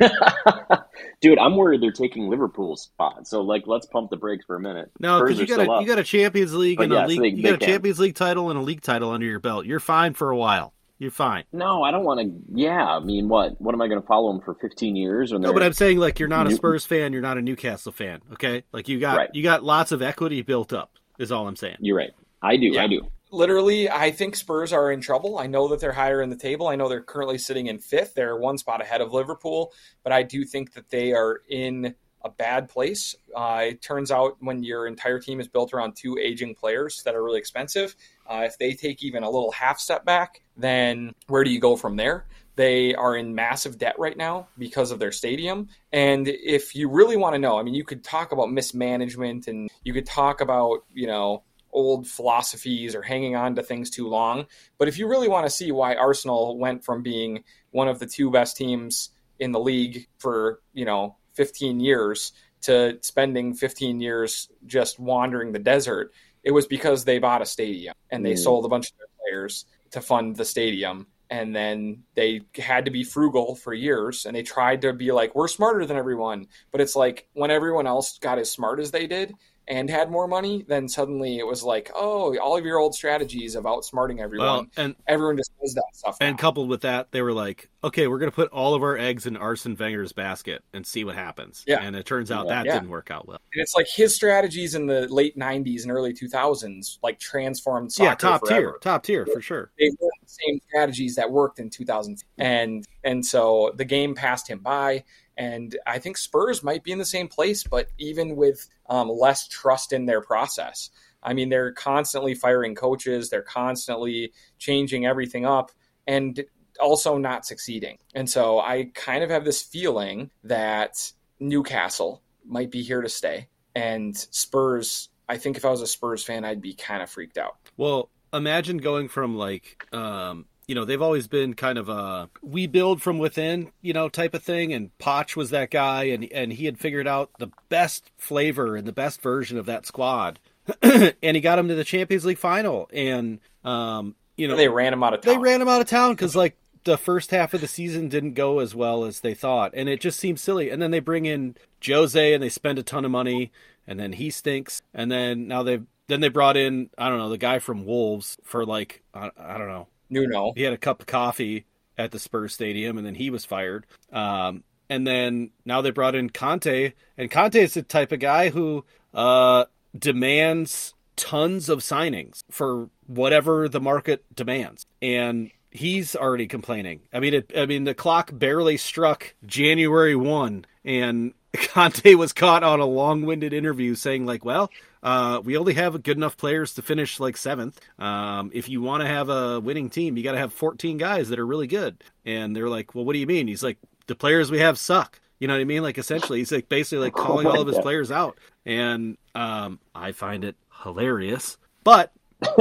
Speaker 3: Dude, I'm worried they're taking Liverpool's spot. So like, let's pump the brakes for a minute.
Speaker 2: No, because you got a
Speaker 3: up.
Speaker 2: you got a Champions League
Speaker 3: But
Speaker 2: and
Speaker 3: yes,
Speaker 2: a league.
Speaker 3: they-
Speaker 2: you got a
Speaker 3: can.
Speaker 2: Champions League title and a league title under your belt. You're fine for a while. You're fine.
Speaker 3: No, I don't want to. Yeah, I mean, what? What am I going to follow them for 15 years?
Speaker 2: No, but I'm saying like you're not a
Speaker 3: New-
Speaker 2: Spurs fan. You're not a Newcastle fan. Okay, like you got
Speaker 3: Right.
Speaker 2: you got lots of equity built up. Is all I'm saying.
Speaker 3: You're right. I do.
Speaker 1: Yeah.
Speaker 3: I do.
Speaker 1: Literally, I think Spurs are in trouble. I know that they're higher in the table. I know they're currently sitting in fifth. They're one spot ahead of Liverpool, but I do think that they are in a bad place. Uh, it turns out when your entire team is built around two aging players that are really expensive, uh, if they take even a little half step back, then where do you go from there? They are in massive debt right now because of their stadium. And if you really want to know, I mean, you could talk about mismanagement and you could talk about, you know, old philosophies or hanging on to things too long. But if you really want to see why Arsenal went from being one of the two best teams in the league for, you know, 15 years to spending 15 years just wandering the desert, it was because they bought a stadium and they
Speaker 3: Mm.
Speaker 1: sold a bunch of their players to fund the stadium. And then they had to be frugal for years and they tried to be like, we're smarter than everyone. But it's like when everyone else got as smart as they did, and had more money, then suddenly it was like, oh, all of your old strategies of outsmarting everyone,
Speaker 2: Well, and
Speaker 1: everyone just does that stuff.
Speaker 2: and
Speaker 1: now.
Speaker 2: coupled with that, they were like, okay, we're gonna put all of our eggs in Arsene Wenger's basket and see what happens.
Speaker 1: Yeah.
Speaker 2: And it turns out
Speaker 3: Yeah.
Speaker 2: that
Speaker 1: Yeah.
Speaker 2: didn't work out well.
Speaker 1: And it's like his strategies in the late '90s and early 2000s like transformed soccer
Speaker 2: yeah, top
Speaker 1: forever.
Speaker 2: tier, top tier for sure.
Speaker 1: They were the same strategies that worked in 2000, and and so the game passed him by. And I think Spurs might be in the same place, but even with um, less trust in their process. I mean, they're constantly firing coaches, they're constantly changing everything up, and also not succeeding. And so I kind of have this feeling that Newcastle might be here to stay. And Spurs, I think if I was a Spurs fan, I'd be kind of freaked out.
Speaker 2: Well, imagine going from like, um, you know, they've always been kind of a we build from within, you know, type of thing. And Poch was that guy, and and he had figured out the best flavor and the best version of that squad, [clears throat] and he got him to the Champions League final. And um, you know,
Speaker 1: they ran him out of town.
Speaker 2: they ran him out of town because like the first half of the season didn't go as well as they thought, and it just seems silly. And then they bring in Jose and they spend a ton of money, and then he stinks. And then now they've then they brought in I don't know the guy from Wolves for like I, I don't know
Speaker 1: Nuno.
Speaker 2: he had a cup of coffee at the Spurs stadium, and then he was fired. Um, and then now they brought in Conte, and Conte is the type of guy who uh, demands tons of signings for whatever the market demands, and he's already complaining. I mean, it, I mean, the clock barely struck January one, and [laughs] Conte was caught on a long-winded interview saying like, "Well, uh, we only have good enough players to finish like seventh. Um, if you want to have a winning team, you got to have 14 guys that are really good." And they're like, "Well, what do you mean?" He's like, "The players we have suck." You know what I mean? Like essentially, he's like basically like [laughs] calling all of his
Speaker 3: Yeah.
Speaker 2: players out, and um, I find it hilarious. But [laughs]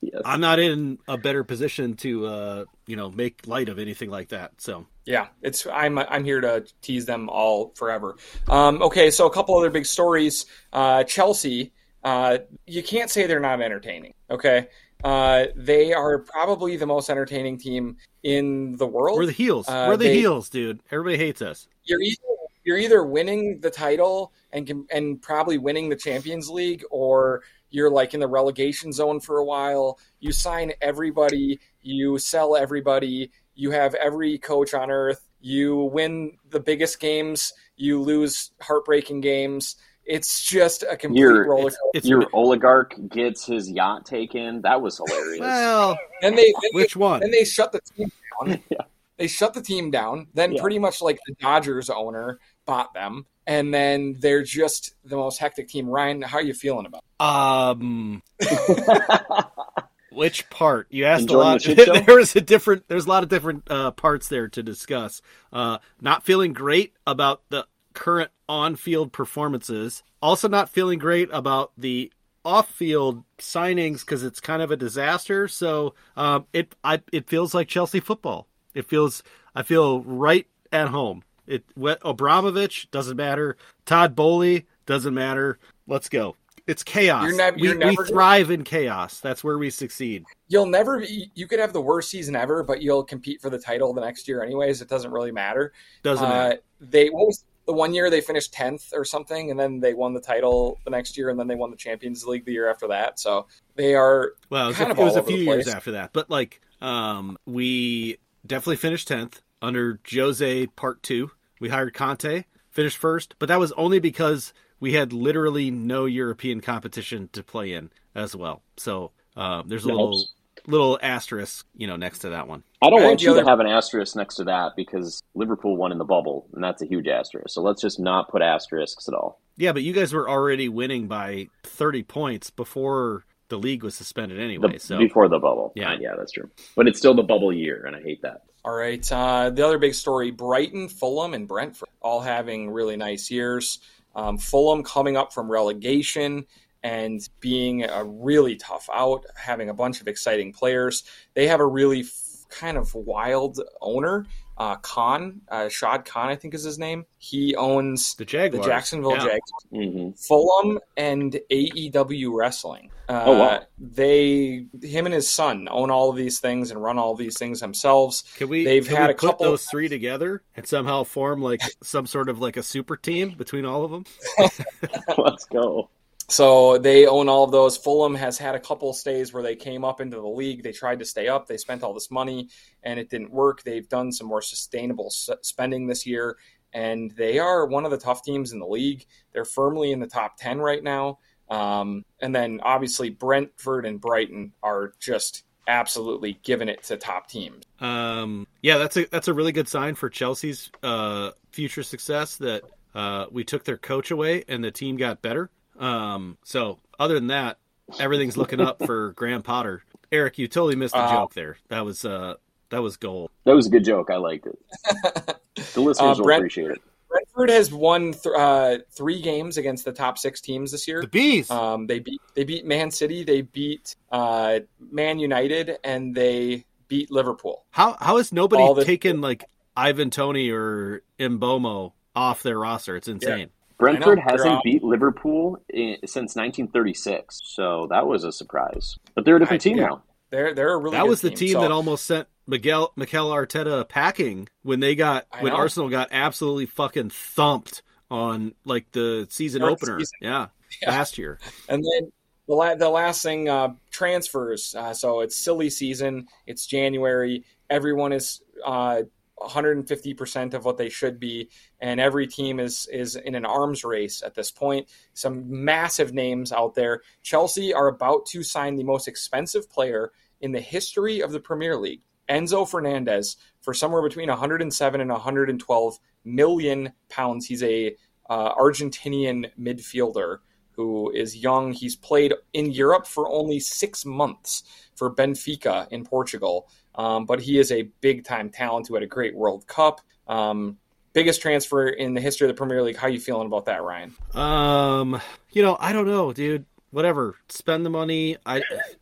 Speaker 3: Yes.
Speaker 2: I'm not in a better position to uh, you know make light of anything like that. So
Speaker 1: Yeah, it's I'm I'm here to tease them all forever. Um, okay, so a couple other big stories. Uh, Chelsea, uh, you can't say they're not entertaining. Okay, uh, they are probably the most entertaining team in the world.
Speaker 2: we're the heels.
Speaker 1: Uh,
Speaker 2: we're the
Speaker 1: they-
Speaker 2: heels, dude. Everybody hates us.
Speaker 1: you're either you're either winning the title and and probably winning the Champions League, or you're like in the relegation zone for a while. You sign everybody, you sell everybody, You have every coach on earth. You win the biggest games. You lose heartbreaking games. It's just a complete
Speaker 3: Your-
Speaker 1: roller coaster.
Speaker 2: it's
Speaker 3: Your oligarch gets his yacht taken. That was hilarious.
Speaker 2: well,
Speaker 1: And they, then
Speaker 2: which one?
Speaker 1: Then they shut the team down. [laughs]
Speaker 3: Yeah.
Speaker 1: They shut the team down. Then
Speaker 3: Yeah.
Speaker 1: pretty much like the Dodgers owner bought them, and then they're just the most hectic team. Ryan, how are you feeling about? It?
Speaker 2: Um, [laughs] which part? You asked
Speaker 3: Enjoying
Speaker 2: a lot.
Speaker 3: the [laughs]
Speaker 2: there was a different. There's a lot of different uh, parts there to discuss. Uh, not feeling great about the current on-field performances. Also, not feeling great about the off-field signings because it's kind of a disaster. So um, it I, it feels like Chelsea football. It feels I feel right at home. It Abramovich doesn't matter. Todd Boehly doesn't matter. Let's go. It's chaos.
Speaker 1: You're nev-
Speaker 2: we,
Speaker 1: you're
Speaker 2: we
Speaker 1: never-
Speaker 2: thrive in chaos. That's where we succeed.
Speaker 1: You'll never. be- You could have the worst season ever, but you'll compete for the title the next year anyways. It doesn't really matter.
Speaker 2: Doesn't
Speaker 1: Uh, they what was the one year they finished tenth or something, and then they won the title the next year, and then they won the Champions League the year after that. So they are
Speaker 2: Well, it was,
Speaker 1: kind
Speaker 2: a, it was a few years after that, but like um, we definitely finished tenth under Jose Part Two. We hired Conte, finished first, but that was only because we had literally no European competition to play in as well. So um, there's a
Speaker 3: That
Speaker 2: little
Speaker 3: helps.
Speaker 2: little asterisk, you know, next to that one.
Speaker 3: I don't
Speaker 1: I
Speaker 3: want
Speaker 1: the
Speaker 3: you
Speaker 1: other-
Speaker 3: to have an asterisk next to that because Liverpool won in the bubble, and that's a huge asterisk. So let's just not put asterisks at all.
Speaker 2: Yeah, but you guys were already winning by 30 points before the league was suspended
Speaker 3: The-
Speaker 2: anyway. so
Speaker 3: Before the bubble.
Speaker 2: Yeah.
Speaker 3: Uh, yeah, that's true. But it's still the bubble year, and I hate that.
Speaker 1: All right. Uh, the other big story Brighton, Fulham, and Brentford all having really nice years. Um, Fulham coming up from relegation and being a really tough out, having a bunch of exciting players. They have a really f- kind of wild owner, uh, Khan, uh, Shad Khan, I think is his name. He owns
Speaker 2: the Jaguars.
Speaker 1: the Jacksonville
Speaker 2: yeah.
Speaker 1: Jags.
Speaker 3: hmm
Speaker 1: Fulham and AEW Wrestling. Uh,
Speaker 3: Oh, wow.
Speaker 1: They, him and his son, own all of these things and run all of these things themselves.
Speaker 2: Can we?
Speaker 1: They've
Speaker 2: can
Speaker 1: had
Speaker 2: we
Speaker 1: a
Speaker 2: put
Speaker 1: couple-
Speaker 2: those three together and somehow form like some sort of like a super team between all of them. [laughs]
Speaker 3: Let's go.
Speaker 1: So they own all of those. Fulham has had a couple stays where they came up into the league. They tried to stay up. They spent all this money and it didn't work. They've done some more sustainable spending this year, and they are one of the tough teams in the league. They're firmly in the top 10 right now. Um, and then obviously Brentford and Brighton are just absolutely giving it to top teams.
Speaker 2: Um, yeah, that's a that's a really good sign for Chelsea's uh, future success that uh, we took their coach away and the team got better. Um, so other than that, everything's looking up for [laughs] Graham Potter. Eric, you totally missed the
Speaker 1: Uh,
Speaker 2: joke there. That was uh, that was gold.
Speaker 3: That was a good joke. I liked it. [laughs] The listeners
Speaker 1: Uh,
Speaker 3: will appreciate it.
Speaker 1: Brentford has won th- uh, three games against the top six teams this year.
Speaker 2: The bees.
Speaker 1: Um, they beat they beat Man City, they beat uh, Man United, and they beat Liverpool.
Speaker 2: how how has nobody
Speaker 1: all the-
Speaker 2: taken like Ivan Toney or Mbeumo off their roster? It's insane.
Speaker 3: Brentford
Speaker 1: I know. They're
Speaker 3: hasn't
Speaker 1: on-
Speaker 3: beat Liverpool in, since 1936, so that was a surprise. But they're a different
Speaker 1: I-
Speaker 3: team
Speaker 1: yeah.
Speaker 3: now.
Speaker 1: They're they're a really
Speaker 2: that
Speaker 1: good
Speaker 2: was the team
Speaker 1: so-
Speaker 2: that almost sent Miguel Mikel Arteta packing when they got
Speaker 1: I
Speaker 2: when
Speaker 1: know.
Speaker 2: Arsenal got absolutely fucking thumped on like the season
Speaker 1: Start the
Speaker 2: opener.
Speaker 1: season.
Speaker 2: Yeah,
Speaker 1: Yeah.
Speaker 2: last year.
Speaker 1: And then the la- the last thing uh, transfers. Uh, so it's silly season. It's January. Everyone is. Uh, 150% of what they should be and every team is is in an arms race at this point. Some massive names out there. Chelsea are about to sign the most expensive player in the history of the Premier League Enzo Fernandez for somewhere between 107 and 112 million pounds. He's a uh, Argentinian midfielder who is young. He's played in Europe for only 6 months for Benfica in Portugal um, but he is a big time talent who had a great World Cup. Um, biggest transfer in the history of the Premier League. How you feeling about that, Ryan?
Speaker 2: Um, you know, I don't know, dude. Whatever. Spend the money. I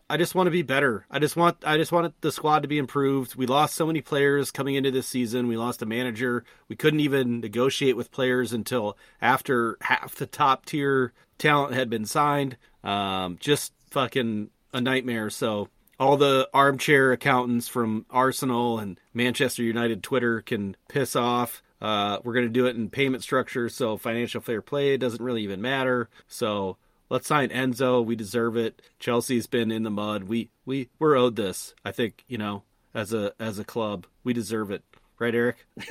Speaker 2: I just want to be better. I just want I just want the squad to be improved. We lost so many players coming into this season. We lost a manager. We couldn't even negotiate with players until after half the top tier talent had been signed. Um, just fucking a nightmare. So all the armchair accountants from Arsenal and Manchester United Twitter can piss off. Uh, we're going to do it in payment structure, so financial fair play doesn't really even matter. So let's sign Enzo. We deserve it. Chelsea's been in the mud. We we we're owed this. I think you know. as a as a club. We deserve it, right, Eric? [laughs] [laughs]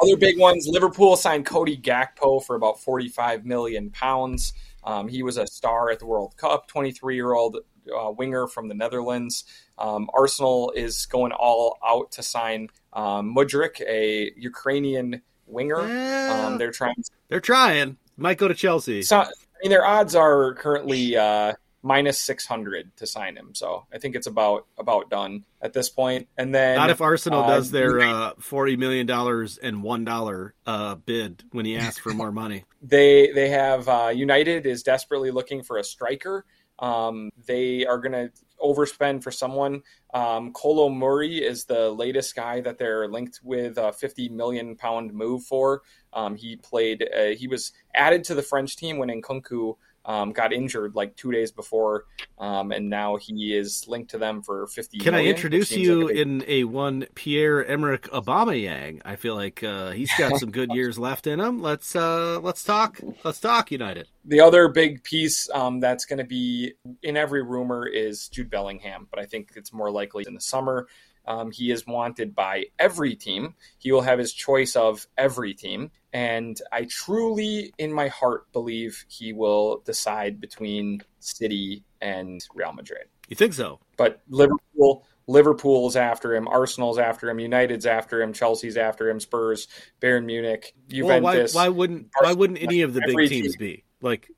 Speaker 1: Other big ones: Liverpool signed Cody Gakpo for about forty-five million pounds. Um, he was a star at the World Cup. Twenty-three-year-old uh, winger from the Netherlands. Um, Arsenal is going all out to sign um, Mudryk, a Ukrainian winger.
Speaker 2: Yeah.
Speaker 1: Um, they're trying.
Speaker 2: They're trying. Might go to Chelsea.
Speaker 1: So, I mean, their odds are currently uh, minus six hundred to sign him. So I think it's about about done at this point. And then
Speaker 2: Not if Arsenal
Speaker 1: uh,
Speaker 2: does their uh, forty million dollars and one dollar uh, bid when he asks for more money. [laughs]
Speaker 1: They they have uh, United is desperately looking for a striker. Um, they are going to overspend for someone. Um, Kolo Muani is the latest guy that they're linked with a 50 million pound move for. Um, he played. Uh, he was added to the French team when Nkunku um, got injured like two days before, um, and now he is linked to them for 50.
Speaker 2: Can I
Speaker 1: million, which
Speaker 2: introduce you
Speaker 1: like a big-
Speaker 2: in a one Pierre Emerick Aubameyang? I feel like uh, he's got some good [laughs] years left in him. Let's uh, let's talk. Let's talk United.
Speaker 1: The other big piece um, that's going to be in every rumor is Jude Bellingham, but I think it's more likely in the summer. Um, he is wanted by every team. He will have his choice of every team. And I truly, in my heart, believe he will decide between City and Real Madrid.
Speaker 2: You think so?
Speaker 1: But Liverpool, Liverpool's after him, Arsenal's after him, United's after him, Chelsea's after him, Spurs, Bayern Munich,
Speaker 2: Well, why,
Speaker 1: Juventus.
Speaker 2: why wouldn't why wouldn't any of the big teams
Speaker 1: team.
Speaker 2: be like?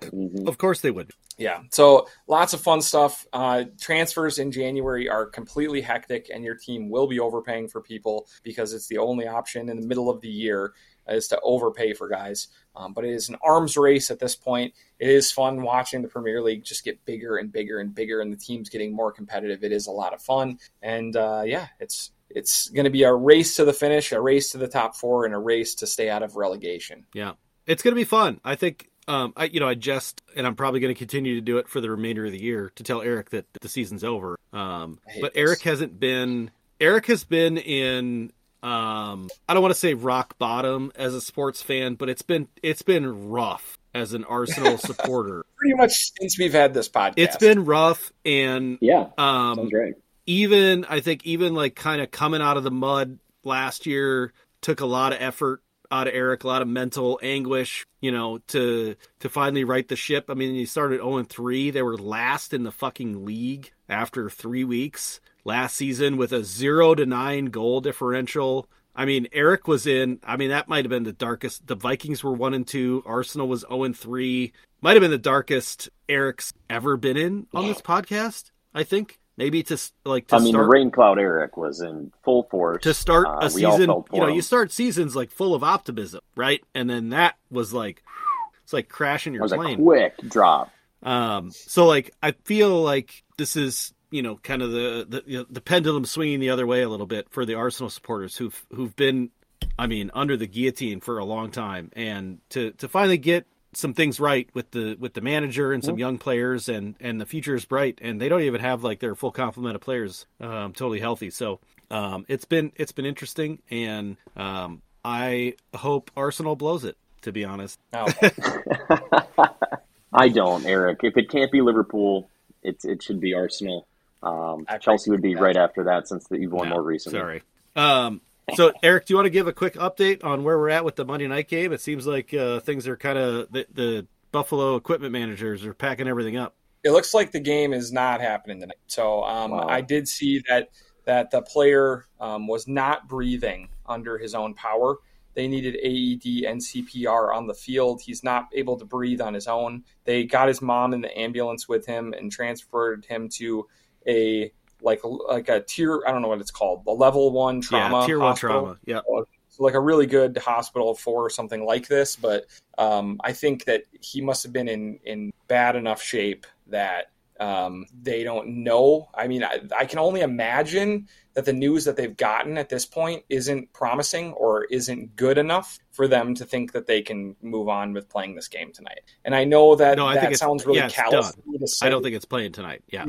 Speaker 3: Mhm.
Speaker 2: Of course they would.
Speaker 1: Yeah. So lots of fun stuff. Uh, transfers in January are completely hectic, and your team will be overpaying for people because it's the only option in the middle of the year is to overpay for guys. Um, but it is an arms race at this point. It is fun watching the Premier League just get bigger and bigger and bigger, and the teams getting more competitive. It is a lot of fun, and uh, yeah, it's it's going to be a race to the finish, a race to the top four, and a race to stay out of relegation.
Speaker 2: Yeah, it's going to be fun. I think. Um, I you know I just and I'm probably going to continue to do it for the remainder of the year to tell Eric that the season's over. Um, but
Speaker 1: this.
Speaker 2: Eric hasn't been. Eric has been in. Um, I don't want to say rock bottom as a sports fan, but it's been it's been rough as an Arsenal [laughs] supporter.
Speaker 1: Pretty much since we've had this podcast,
Speaker 2: It's been rough, and
Speaker 3: Yeah,
Speaker 2: um,
Speaker 3: sounds right.
Speaker 2: even I think even like kind of coming out of the mud last year took a lot of effort out of Eric, a lot of mental anguish, you know, to to finally right the ship. I mean, you started 0 3. They were last in the fucking league after 3 weeks last season with a 0 to 9 goal differential. I mean, Eric was in, I mean, that might have been the darkest. The Vikings were 1 and 2, Arsenal was 0 and 3. Might have been the darkest Eric's ever been in on this podcast, I think. Maybe to like to
Speaker 3: I mean,
Speaker 2: start
Speaker 3: the rain cloud Eric was in full force
Speaker 2: to start
Speaker 3: Uh,
Speaker 2: a season. You know,
Speaker 3: him.
Speaker 2: you start seasons like full of optimism, right? And then that was like, it's like crashing your plane.
Speaker 3: quick drop.
Speaker 2: Um, so like, I feel like this is you know kind of the the, you know, the pendulum swinging the other way a little bit for the Arsenal supporters who've who've been, I mean, under the guillotine for a long time, and to to finally get some things right with the with the manager and some young players and and the future is bright and they don't even have like their full complement of players um, totally healthy so um, it's been it's been interesting and um, I hope Arsenal blows it to be honest
Speaker 1: Now, [laughs]
Speaker 3: I don't, Eric. If it can't be Liverpool, it's it should be Arsenal. Um,
Speaker 1: I
Speaker 3: Chelsea would be right after that since that you've won
Speaker 2: No,
Speaker 3: more recently.
Speaker 2: Sorry. Um, so, Eric, do you want to give a quick update on where we're at with the Monday night game? It seems like uh, things are kind of the, the Buffalo equipment managers are packing everything up.
Speaker 1: it looks like the game is not happening tonight. So um,
Speaker 3: Wow.
Speaker 1: I did see that that the player um, was not breathing under his own power. They needed AED and CPR on the field. He's not able to breathe on his own. They got his mom in the ambulance with him and transferred him to a like like a tier I don't know what it's called a level one trauma
Speaker 2: yeah, tier one
Speaker 1: hospital
Speaker 2: trauma. Yeah.
Speaker 1: so like a really good hospital for something like this. But um, I think that he must have been in in bad enough shape that um, they don't know. I mean, I, I can only imagine that the news that they've gotten at this point isn't promising or isn't good enough for them to think that they can move on with playing this game tonight. And I know that
Speaker 2: No, I
Speaker 1: that
Speaker 2: think
Speaker 1: sounds really
Speaker 2: yeah,
Speaker 1: callous.
Speaker 2: done.
Speaker 1: to say.
Speaker 2: I don't think it's playing tonight. Yeah.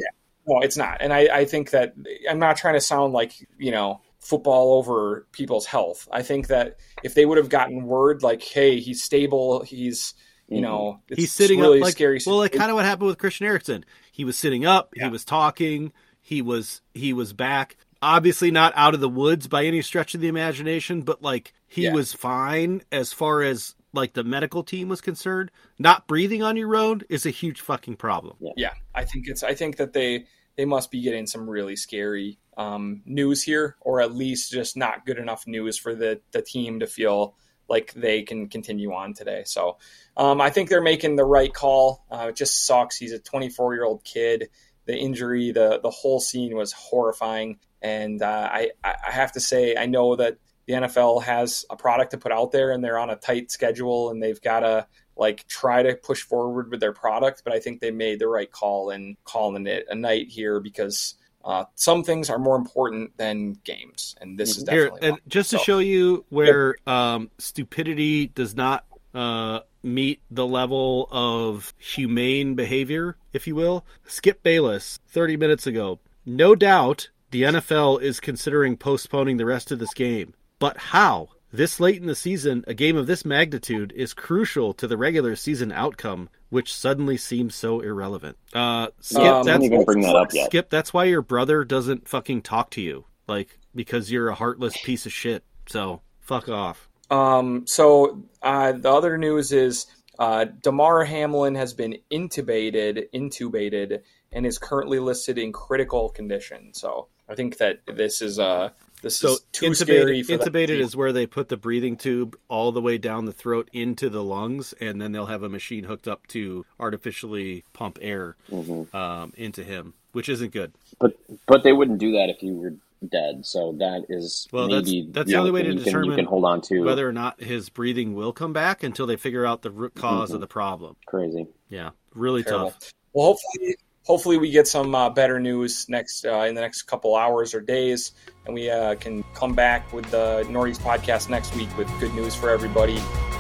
Speaker 1: No, it's not. And I, I think that I'm not trying to sound like, you know, football over people's health. I think that if they would have gotten word like, hey, he's stable, he's, you know, mm-hmm. it's
Speaker 2: He's sitting
Speaker 1: really
Speaker 2: up like
Speaker 1: scary.
Speaker 2: well, like kind of what happened with Christian Eriksen. He was sitting up.
Speaker 1: Yeah.
Speaker 2: He was talking. he was he was back. Obviously not out of the woods by any stretch of the imagination, but like he
Speaker 1: Yeah.
Speaker 2: was fine as far as like the medical team was concerned. Not breathing on your own is a huge fucking problem.
Speaker 1: Yeah, I think it's. I think that they they must be getting some really scary um, news here, or at least just not good enough news for the the team to feel like they can continue on today. So um, I think they're making the right call. Uh, it just sucks. He's a 24 year old kid. The injury, the the whole scene was horrifying, and uh, I I have to say I know that the NFL has a product to put out there, and they're on a tight schedule, and they've got to like try to push forward with their product. But I think they made the right call in calling it a night here because uh, some things are more important than games, and this is
Speaker 2: Here,
Speaker 1: definitely
Speaker 2: and just to
Speaker 1: So-
Speaker 2: show you where um, stupidity does not uh, meet the level of humane behavior, if you will. Skip Bayless, 30 minutes ago. No doubt the NFL is considering postponing the rest of this game. But how? This late in the season, a game of this magnitude is crucial to the regular season outcome, which suddenly seems so irrelevant. Uh, Skip,
Speaker 1: Um,
Speaker 2: that's
Speaker 3: bring that up yet.
Speaker 2: Skip, that's why your brother doesn't fucking talk to you. Like, because you're a heartless piece of shit. So, fuck off.
Speaker 1: Um, so uh, the other news is uh, Damar Hamlin has been intubated, intubated, and is currently listed in critical condition. So I think that this is uh this
Speaker 2: So,
Speaker 1: is too scary.
Speaker 2: intubated,
Speaker 1: For
Speaker 2: intubated
Speaker 1: team.
Speaker 2: is where they put the breathing tube all the way down the throat into the lungs, and then they'll have a machine hooked up to artificially pump air
Speaker 3: Mhm.
Speaker 2: um, into him, which isn't good.
Speaker 3: But but they wouldn't do that if you were dead. So that is
Speaker 2: Well, that's-
Speaker 3: maybe
Speaker 2: that's the only way to
Speaker 3: thing you can, you
Speaker 2: determine
Speaker 3: can hold on to.
Speaker 2: Whether or not his breathing will come back until they figure out the root because
Speaker 3: Mm-hmm.
Speaker 2: of the problem.
Speaker 3: Crazy.
Speaker 2: Yeah, really
Speaker 1: Terrible.
Speaker 2: tough.
Speaker 1: Well, hopefully, hopefully we get some uh, better news next uh, in the next couple hours or days, and we uh, can come back with the Northeast podcast next week with good news for everybody.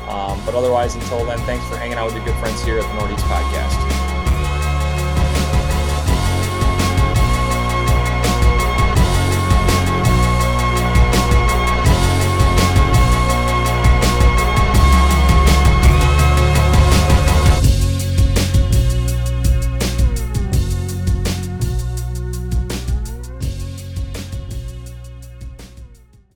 Speaker 1: Um, but otherwise, until then, thanks for hanging out with your good friends here at the Northeast podcast.